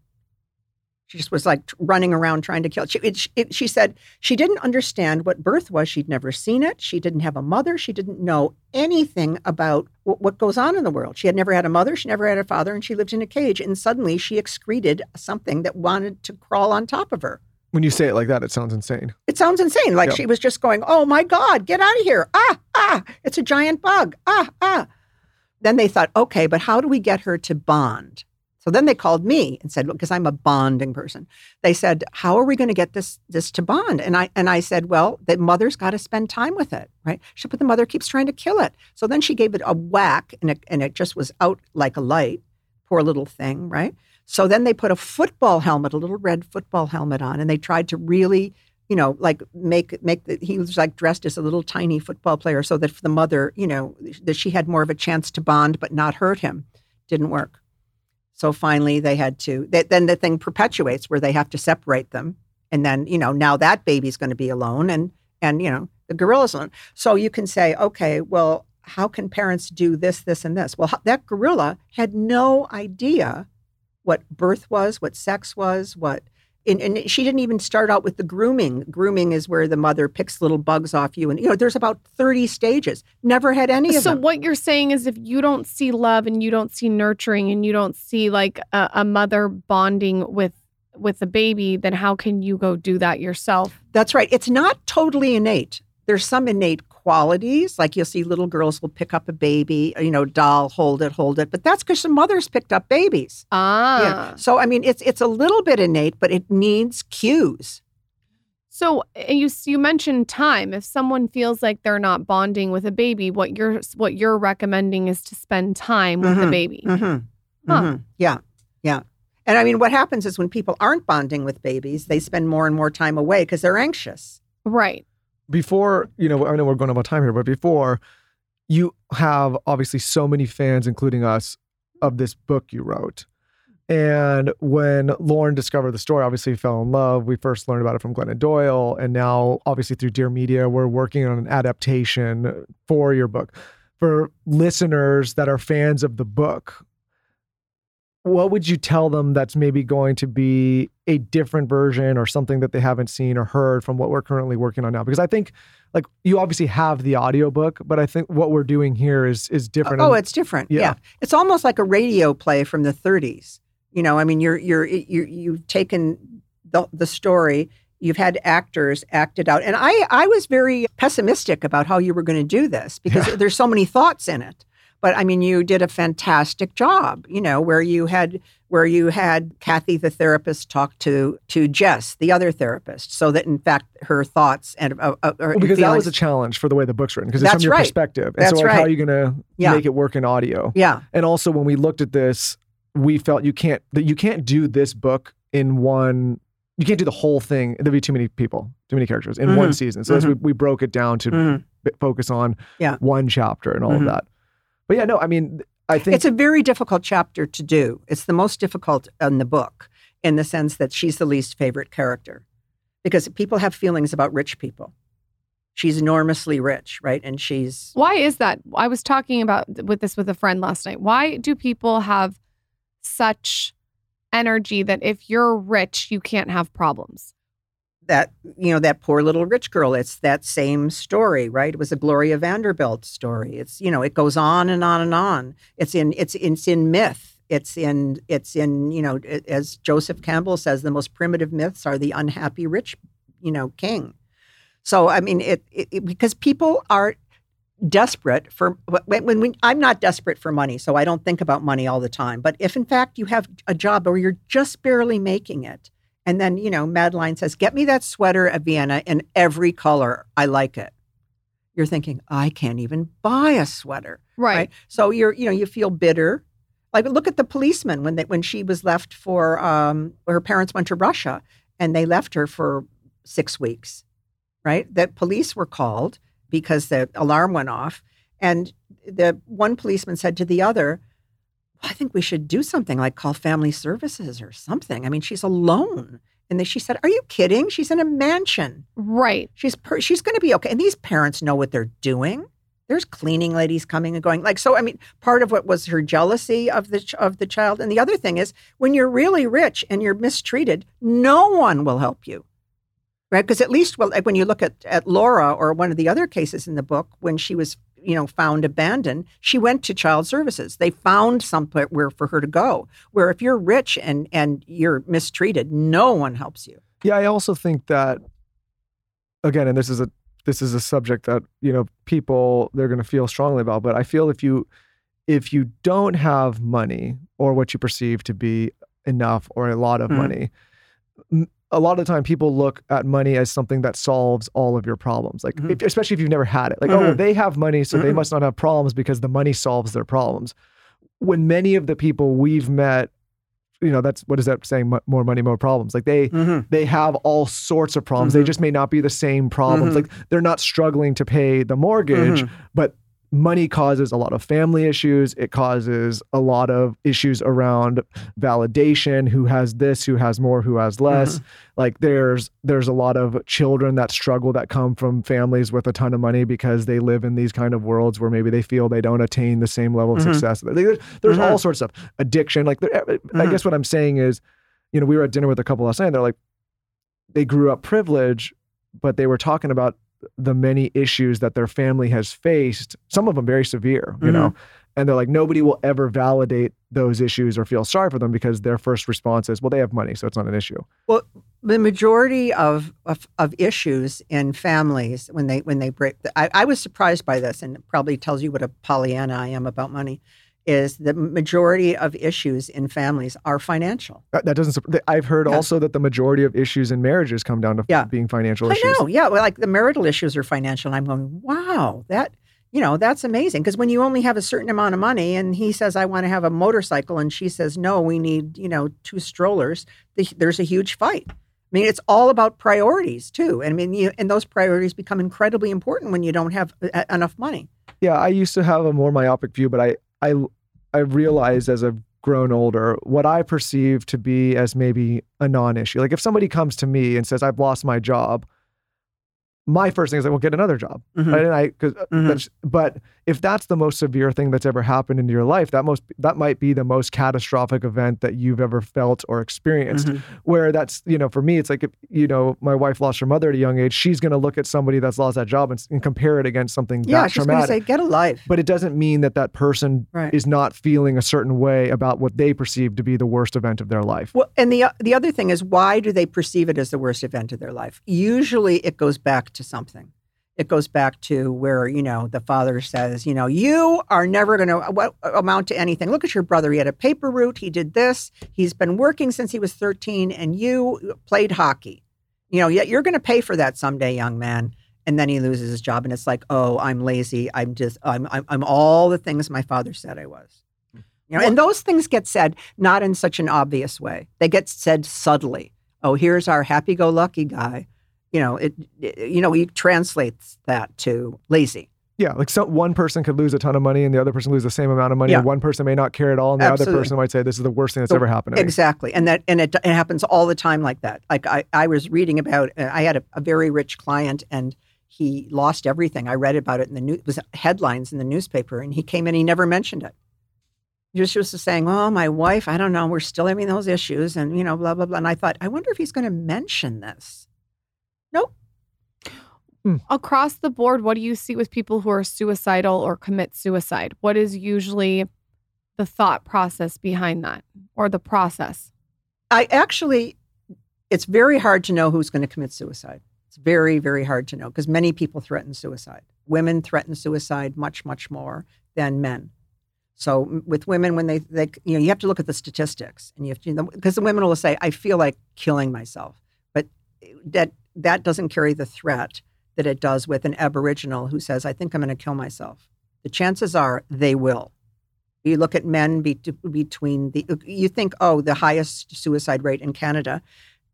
She just was like running around trying to kill it. She, it, it, she said she didn't understand what birth was. She'd never seen it. She didn't have a mother. She didn't know anything about what, what goes on in the world. She had never had a mother. She never had a father, and she lived in a cage. And suddenly she excreted something that wanted to crawl on top of her. When you say it like that, it sounds insane. It sounds insane. Like Yeah. she was just going, "Oh my God, get out of here! Ah, ah! It's a giant bug! Ah, ah!" Then they thought, "Okay, but how do we get her to bond?" So then they called me and said, "Because I'm a bonding person." They said, "How are we going to get this this to bond?" And I and I said, "Well, the mother's got to spend time with it, right?" She said, "But the mother keeps trying to kill it." So then she gave it a whack, and it and it just was out like a light. Poor little thing, right? So then they put a football helmet, a little red football helmet on, and they tried to really, you know, like make make the, he was like dressed as a little tiny football player, so that the mother, you know, that she had more of a chance to bond but not hurt him. Didn't work. So finally, they had to. They, then the thing perpetuates where they have to separate them, and then you know now that baby's going to be alone, and and you know the gorilla's alone. So you can say, okay, well, how can parents do this, this, and this? Well, that gorilla had no idea what birth was, what sex was, what. And, and she didn't even start out with the grooming. Grooming is where the mother picks little bugs off you, and you know there's about thirty stages. Never had any of So them. what you're saying is if you don't see love and you don't see nurturing and you don't see like a, a mother bonding with with a baby, then how can you go do that yourself? That's right. It's not totally innate. There's some innate qualities, like you'll see little girls will pick up a baby, you know, doll, hold it, hold it. But that's because some mothers picked up babies. Ah. Yeah. So I mean, it's it's a little bit innate, but it needs cues. So you you mentioned time. If someone feels like they're not bonding with a baby, what you're what you're recommending is to spend time with the Mhm. baby. Mm-hmm. Huh. Mhm. Yeah, yeah. And I mean, what happens is when people aren't bonding with babies, they spend more and more time away because they're anxious. Right. Before you know i know we're going about time here but before you have obviously so many fans including us of this book you wrote. And when lauryn discovered the story obviously fell in love. We first learned about it from glennon doyle. And now obviously through dear media we're working on an adaptation for your book. For listeners that are fans of the book what would you tell them that's maybe going to be a different version or something that they haven't seen or heard from what we're currently working on now because i think like you obviously have the audiobook but i think what we're doing here is is different Oh, And- it's different. Yeah. Yeah. It's almost like a radio play from the 30s. You know, I mean, you're you're you you've taken the the story, you've had actors act it out. And I I was very pessimistic about how you were going to do this because there's so many thoughts in it. But I mean, you did a fantastic job, you know, where you had where you had Cathy the therapist talk to to Jess, the other therapist, so that in fact her thoughts and uh, uh, well, because that was a challenge for the way the book's written because it's from your right. perspective and That's so like how are you going to Yeah. make it work in audio yeah, and also when we looked at this we felt you can't that you can't do this book in one you can't do the whole thing there'd be too many people too many characters in one Mhm. season so that's we, we broke it down to Mhm. b- focus on Yeah. one chapter and all of that but yeah no i mean i think It's a very difficult chapter to do. It's the most difficult in the book in the sense that she's the least favorite character because people have feelings about rich people. She's enormously rich, right? And she's Why is that? I was talking about with this with a friend last night. Why do people have such energy that if you're rich, you can't have problems? That, you know, that poor little rich girl. It's that same story, right? It was a Gloria Vanderbilt story. It's, you know, it goes on and on and on. It's in it's it's in myth. It's in it's in, you know, as Joseph Campbell says, the most primitive myths are the unhappy rich, you know, king. So I mean, it, it, it- because people are desperate for when, when we, I'm not desperate for money, so I don't think about money all the time. But if in fact you have a job or you're just barely making it, and then you know Madeline says, "Get me that sweater at Vienna in every color. I like it." You're thinking, "I can't even buy a sweater." Right. So you're, you know, you feel bitter. Like look at the policeman when they, when she was left for um, her parents went to Russia and they left her for six weeks, right? That police were called because the alarm went off, and the one policeman said to the other, "I think we should do something like call family services or something." I mean, she's alone, and then she said, "Are you kidding? She's in a mansion." Right. She's per- she's going to be okay. And these parents know what they're doing. There's cleaning ladies coming and going. Like so, I mean, part of what was her jealousy of the ch- of the child, and the other thing is when you're really rich and you're mistreated, no one will help you, right? Because at least, well, when you look at at Laura or one of the other cases in the book, when she was you know found abandoned, she went to child services. They found somewhere where for her to go. Where if you're rich and and you're mistreated, no one helps you. Yeah, I also think that again, and this is a this is a subject that you know people they're going to feel strongly about. But I feel if you if you don't have money or what you perceive to be enough or a lot of Mhm. money, a lot of the time people look at money as something that solves all of your problems. Like Mhm. if, especially if you've never had it. Like oh, Mhm. they have money, so they Mhm. must not have problems because the money solves their problems. When many of the people we've met, you know, that's what is that saying? Mo- More money, more problems. Like they Mm-hmm. they have all sorts of problems. They Mhm. just may not be the same problems. Mhm. Like they're not struggling to pay the mortgage, but money causes a lot of family issues. It causes a lot of issues around validation, who has this, who has more, who has less. Like there's there's a lot of children that struggle that come from families with a ton of money because they live in these kind of worlds where maybe they feel they don't attain the same level of Mhm. success. There's there's Mhm. all sorts of stuff. Addiction. Like I Mhm. guess what I'm saying is, you know, we were at dinner with a couple last night. They're like, they grew up privileged, but they were talking about the many issues that their family has faced, some of them very severe, you know. Mm-hmm. And they're like, nobody will ever validate those issues or feel sorry for them because their first response is, well, they have money, so it's not an issue. Well, the majority of, of of issues in families when they when they break, I, I was surprised by this, and it probably tells you what a Pollyanna I am about money. Is the majority of issues in families are financial? That, that doesn't. I've heard Yeah. also that the majority of issues in marriages come down to Yeah. being financial I issues. I know, yeah. Well, like the marital issues are financial, and I'm going, wow, that you know that's amazing because when you only have a certain amount of money, and he says I want to have a motorcycle, and she says no, we need you know two strollers. The, there's a huge fight. I mean, it's all about priorities too. And I mean, you, and those priorities become incredibly important when you don't have uh, enough money. Yeah, I used to have a more myopic view, but I I I realized as I've grown older what I perceive to be as maybe a non-issue. Like if somebody comes to me and says I've lost my job, my first thing is like, well, get another job. Mhm. Right? And I, cause uh, Mhm. that's, but if that's the most severe thing that's ever happened in your life, that most that might be the most catastrophic event that you've ever felt or experienced. Mhm. Where that's, you know, for me, it's like if you know my wife lost her mother at a young age, she's going to look at somebody that's lost that job and, and compare it against something Yeah, that she's going to traumatic. say, get a life. but it doesn't mean that that person Right. is not feeling a certain way about what they perceive to be the worst event of their life. Well, and the the other thing is, why do they perceive it as the worst event of their life? Usually, it goes back to something. It goes back to where you know the father says, you know, you are never going to uh, uh, amount to anything. Look at your brother; he had a paper route. He did this. He's been working since he was thirteen, and you played hockey. You know, yet you're going to pay for that someday, young man. And then he loses his job, and it's like, oh, I'm lazy. I'm just, I'm, I'm, I'm all the things my father said I was. You know, and those things get said not in such an obvious way. They get said subtly. Oh, here's our happy-go-lucky guy. You know, it, it- You know, he translates that to lazy. Yeah, like so one person could lose a ton of money and the other person lose the same amount of money. Yeah. And one person may not care at all, and the other person might say this is the worst thing that's So- ever happened to me. Exactly, and that and it, it happens all the time like that. Like I, I was reading about. uh, I had a, a very rich client, and he lost everything. I read about it in the new it was headlines in the newspaper, and he came in. He never mentioned it. He was just saying, "Oh, my wife. I don't know. We're still having those issues, and you know, blah blah blah." And I thought, I wonder if he's going to mention this. Nope. Hmm. Across the board, what do you see with people who are suicidal or commit suicide? What is usually the thought process behind that or the process? I actually, it's very hard to know who's going to commit suicide. It's very, very hard to know because many people threaten suicide. Women threaten suicide much, much more than men. So with women, when they, they you know, you have to look at the statistics, and you have to, because the women will say, "I feel like killing myself," but eh, that that doesn't carry the threat that it does with an Aboriginal who says, "I think I'm going to kill myself." The chances are they will. You look at men be, between the, you think, oh, the highest suicide rate in Canada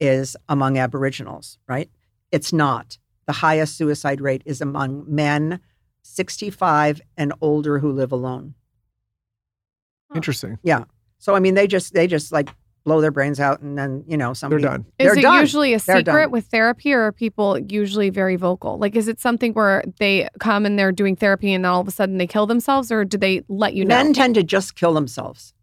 is among Aboriginals, right? It's not. The highest suicide rate is among men 65 and older who live alone. Interesting. Yeah. So I mean, they just they just like blow their brains out, and then you know somebody They're done. Is They're it done. usually a They're secret done. with therapy, or are people usually very vocal? Like, is it something where they come and they're doing therapy and then all of a sudden they kill themselves, or do they let you know? Men tend to just kill themselves.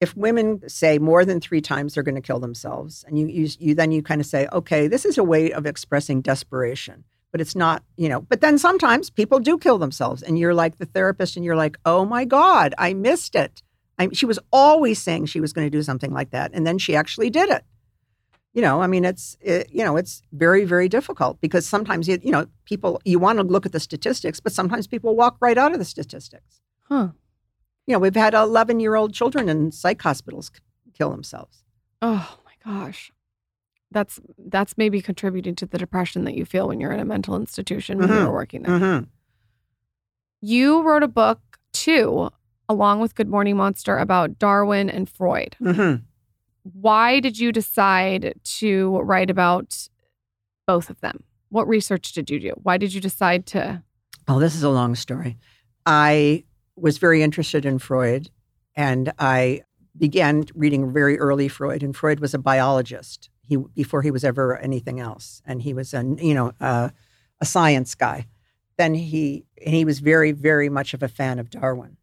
If women say more than three times they're going to kill themselves, and you, you, you then you kind of say, okay, this is a way of expressing desperation, but it's not, you know. But then sometimes people do kill themselves, and you're like the therapist, and you're like, oh my god, I missed it. I, she was always saying she was going to do something like that, and then she actually did it. You know, I mean, it's it, you know, it's very very difficult because sometimes you you know people you want to look at the statistics, but sometimes people walk right out of the statistics Huh. you know, we've had 11 year old children in psych hospitals kill themselves. Oh my gosh. That's that's maybe contributing to the depression that you feel when you're in a mental institution when Mhm. you're working there. Mm-hmm. You wrote a book too, along with Good Morning Monster, about Darwin and Freud. Mm-hmm. Why did you decide to write about both of them? What research did you do? Why did you decide to? Oh, this is a long story. I was very interested in Freud and I began reading very early Freud. And Freud was a biologist he, before he was ever anything else. And he was, a, you know, uh, a science guy. Then he, and he was very, very much of a fan of Darwin.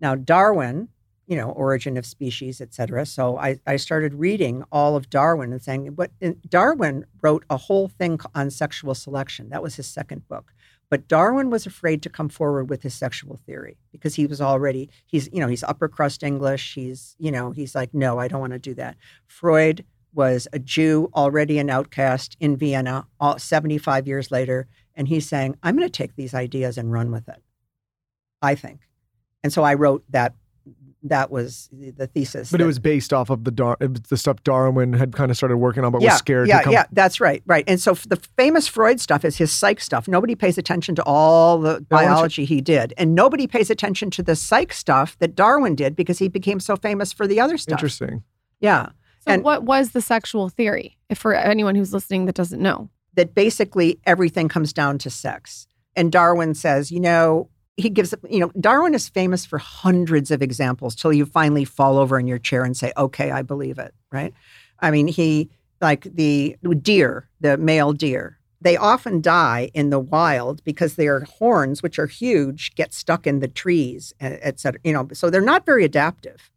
Now, Darwin, you know, origin of species, et cetera. So I, I started reading all of Darwin and saying, but eh, Darwin wrote a whole thing on sexual selection. That was his second book. But Darwin was afraid to come forward with his sexual theory because he was already, he's, you know, he's upper crust English. He's, you know, he's like, no, I don't want to do that. Freud was a Jew, already an outcast in Vienna, all, 75 years later. And he's saying, I'm going to take these ideas and run with it, I think. And so I wrote that. That was the the thesis. But it was based off of the Dar- the stuff Darwin had kind of started working on, but was scared yeah, to come. Yeah, that's right, right. And so f- the famous Freud stuff is his psych stuff. Nobody pays attention to all the why biology he did, and nobody pays attention to the psych stuff that Darwin did because he became so famous for the other stuff. Interesting. Yeah, So, And- what was the sexual theory? If for anyone who's listening that doesn't know, that basically everything comes down to sex. And Darwin says, you know, he gives, you know, Darwin is famous for hundreds of examples till you finally fall over in your chair and say, okay, I believe it, right? I mean, he, like the deer, the male deer, they often die in the wild because their horns, which are huge, get stuck in the trees, e- et cetera. You know, so they're not very adaptive,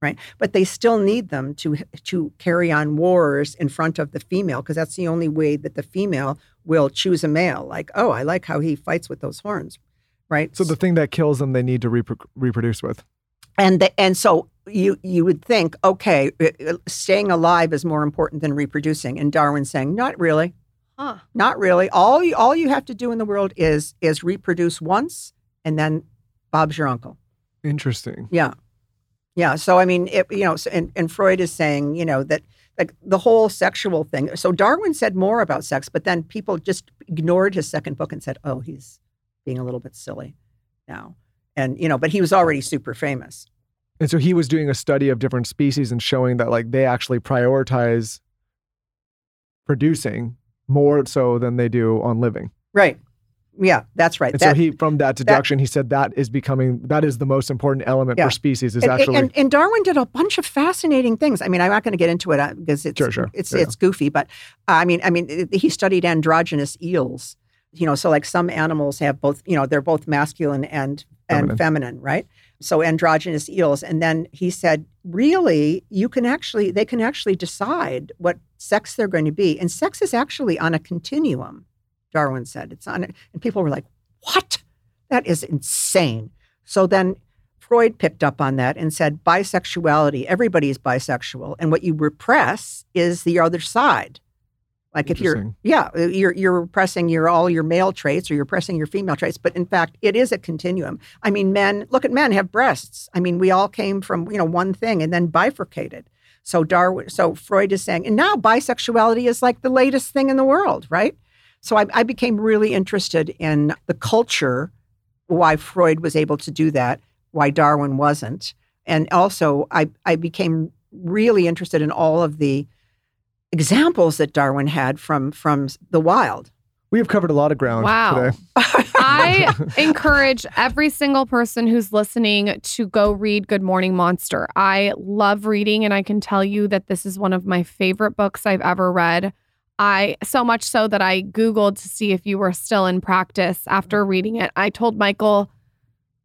right? But they still need them to to carry on wars in front of the female because that's the only way that the female will choose a male. Like, oh, I like how he fights with those horns, right? So the thing that kills them, they need to repro- reproduce with. and the, and so you you would think, okay, uh, uh, staying alive is more important than reproducing, and Darwin's saying, not really. huh? Not really. All you all you have to do in the world is is reproduce once, and then Bob's your uncle. Interesting. Yeah, yeah. So I mean, it, you know, so, and and Freud is saying, you know, that like the whole sexual thing. So Darwin said more about sex, but then people just ignored his second book and said, oh, he's being a little bit silly now, and you know, but he was already super famous. And so he was doing a study of different species and showing that like they actually prioritize producing more so than they do on living. Right. Yeah, that's right. And That- so he from that deduction he said that is becoming that is the most important element Yeah. for species is and, actually and, and Darwin did a bunch of fascinating things. I mean, I'm not going to get into it uh, because it's Sure, sure. it's Yeah, it's goofy, but uh, I mean, I mean, it- he studied androgynous eels. You know, so like some animals have both. You know, they're both masculine and Feminine. and feminine, right? So androgynous eels, and then he said, really, you can actually they can actually decide what sex they're going to be, and sex is actually on a continuum. Darwin said it's on, it, and people were like, what? That is insane. So then Freud picked up on that and said bisexuality, everybody is bisexual. And what you repress is the other side. Like if you're, yeah, uh, you're, you're repressing your, all your male traits or you're pressing your female traits. But in fact, it is a continuum. I mean, men, look at men have breasts. I mean, we all came from, you know, one thing and then bifurcated. So Darwin, so Freud is saying, and now bisexuality is like the latest thing in the world, right? So I, I became really interested in the culture, why Freud was able to do that, why Darwin wasn't. And also, I, I became really interested in all of the examples that Darwin had from, from the wild. We have covered a lot of ground Wow. today. I encourage every single person who's listening to go read Good Morning Monster. I love reading, and I can tell you that this is one of my favorite books I've ever read. I so much so that I Googled to see if you were still in practice after reading it. I told Michael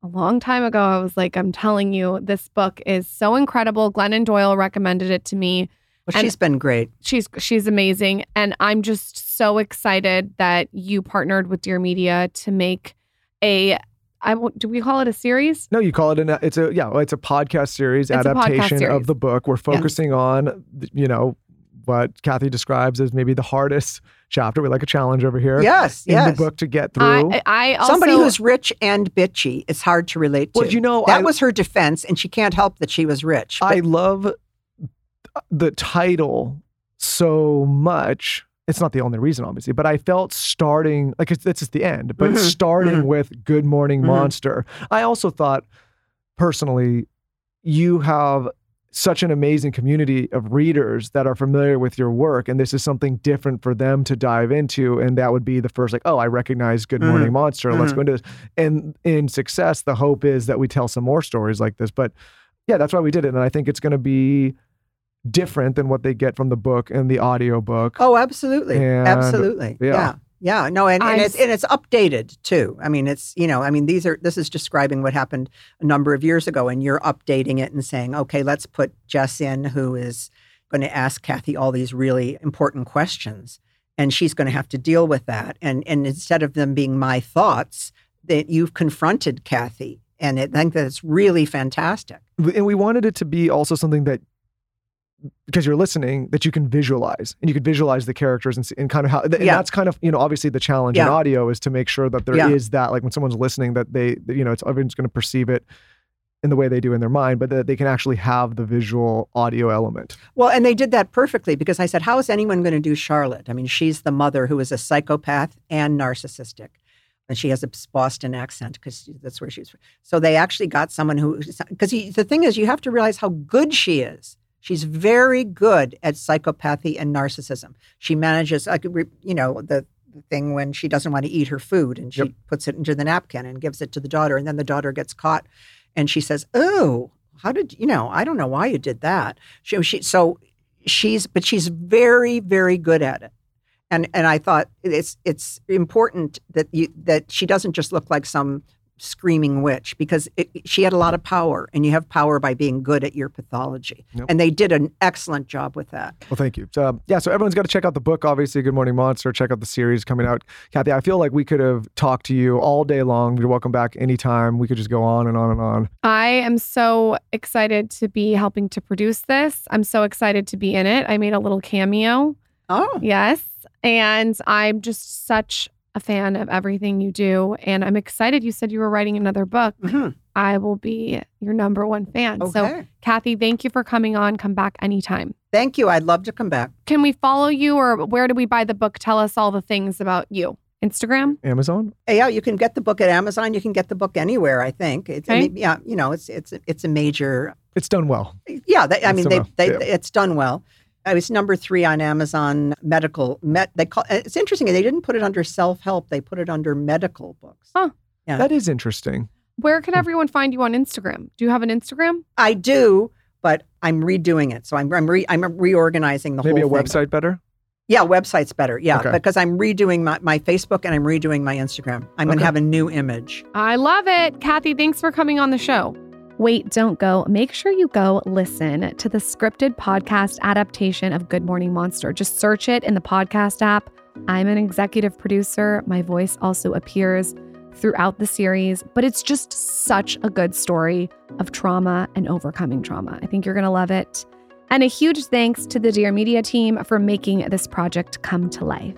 a long time ago, I was like, I'm telling you, this book is so incredible. Glennon Doyle recommended it to me Well, And- she's been great. she's she's amazing and i'm just so excited that you partnered with dear media to make a I won't- do we call it a series No, you call it an it's a yeah, it's a podcast series It's a podcast adaptation series. of the book. We're focusing on you know what Cathy describes as maybe the hardest chapter. We like a challenge over here Yes, in yes. the book to get through. I, I also Somebody who's rich and bitchy, it's hard to relate to. well, you know, that I, was her defense, and she can't help that she was rich. But I love the title so much. It's not the only reason, obviously, but I felt starting like it's, it's just the end, but Mhm, starting mhm. with Good Morning Mhm. Monster. I also thought, personally, you have such an amazing community of readers that are familiar with your work, and this is something different for them to dive into. And that would be the first, like, oh, I recognize Good Mhm, Morning Monster. Let's mhm. go into this. And in success, the hope is that we tell some more stories like this. But yeah, that's why we did it. And I think it's going to be different than what they get from the book and the audio book. oh, absolutely, And- absolutely, yeah. yeah. yeah, No, and, and it's and it's updated too. I mean, it's you know, I mean, these are this is describing what happened a number of years ago, and you're updating it and saying, okay, let's put Jess in, who is going to ask Cathy all these really important questions, and she's going to have to deal with that. And and instead of them being my thoughts, that you've confronted Cathy, and I think that it's really fantastic. and we wanted it to be also something that because you're listening that you can visualize and you can visualize the characters and, see, and kind of how and Yeah. that's kind of you know obviously the challenge in audio is to make sure that there is Yeah. that like when someone's listening that they you know it's everyone's going to perceive it in the way they do in their mind but that they can actually have the visual audio element Well, and they did that perfectly because I said, How is anyone going to do Charlotte? I mean, she's the mother who is a psychopath and narcissistic. And she has a Boston accent because that's where she's from. So they actually got someone who, because the thing is, you have to realize how good she is. She's very good at psychopathy and narcissism. She manages, like, you know, the, the thing when she doesn't want to eat her food and she Yep. puts it into the napkin and gives it to the daughter. And then the daughter gets caught and she says, Oh, how did you know? I don't know why you did that. She, she, so she's, but she's very, very good at it. And and I thought it's it's important that you that she doesn't just look like some screaming witch because it, she had a lot of power, and you have power by being good at your pathology. Yep. And they did an excellent job with that. well thank you so yeah so everyone's got to check out the book obviously good morning monster check out the series coming out cathy i feel like we could have talked to you all day long you're welcome back anytime we could just go on and on and on I am so excited to be helping to produce this. I'm so excited to be in it. I made a little cameo. Oh, Yes. And I'm just such a fan of everything you do. And I'm excited. You said you were writing another book. mhm. I will be your number one fan. So. Cathy, thank you for coming on. Come back anytime. Thank you. I'd love to come back. Can we follow you or where do we buy the book? Tell us all the things about you. Instagram? amazon Yeah, you can get the book at Amazon. You can get the book anywhere. I think. It's, I mean, yeah, you know, it's it's it's a major it's done well Yeah, they, I mean, they, well, they, yeah. it's done well. I was number three on Amazon medical. Met, they call it's interesting. They didn't put it under self help. They put it under medical books. Huh. Yeah. that is interesting Where can Hmm. everyone find you on Instagram? Do you have an Instagram? I do, but I'm redoing it. So I'm I'm, re, I'm reorganizing the maybe a whole thing. website better Yeah, website's better. Yeah, Okay. because I'm redoing my, my Facebook and I'm redoing my Instagram. I'm going to have a new image. I love it. Cathy, thanks for coming on the show. Wait, don't go. Make sure you go listen to the scripted podcast adaptation of Good Morning Monster. Just search it in the podcast app. I'm an executive producer. My voice also appears throughout the series, but it's just such a good story of trauma and overcoming trauma. I think you're going to love it. And a huge thanks to the Dear Media team for making this project come to life.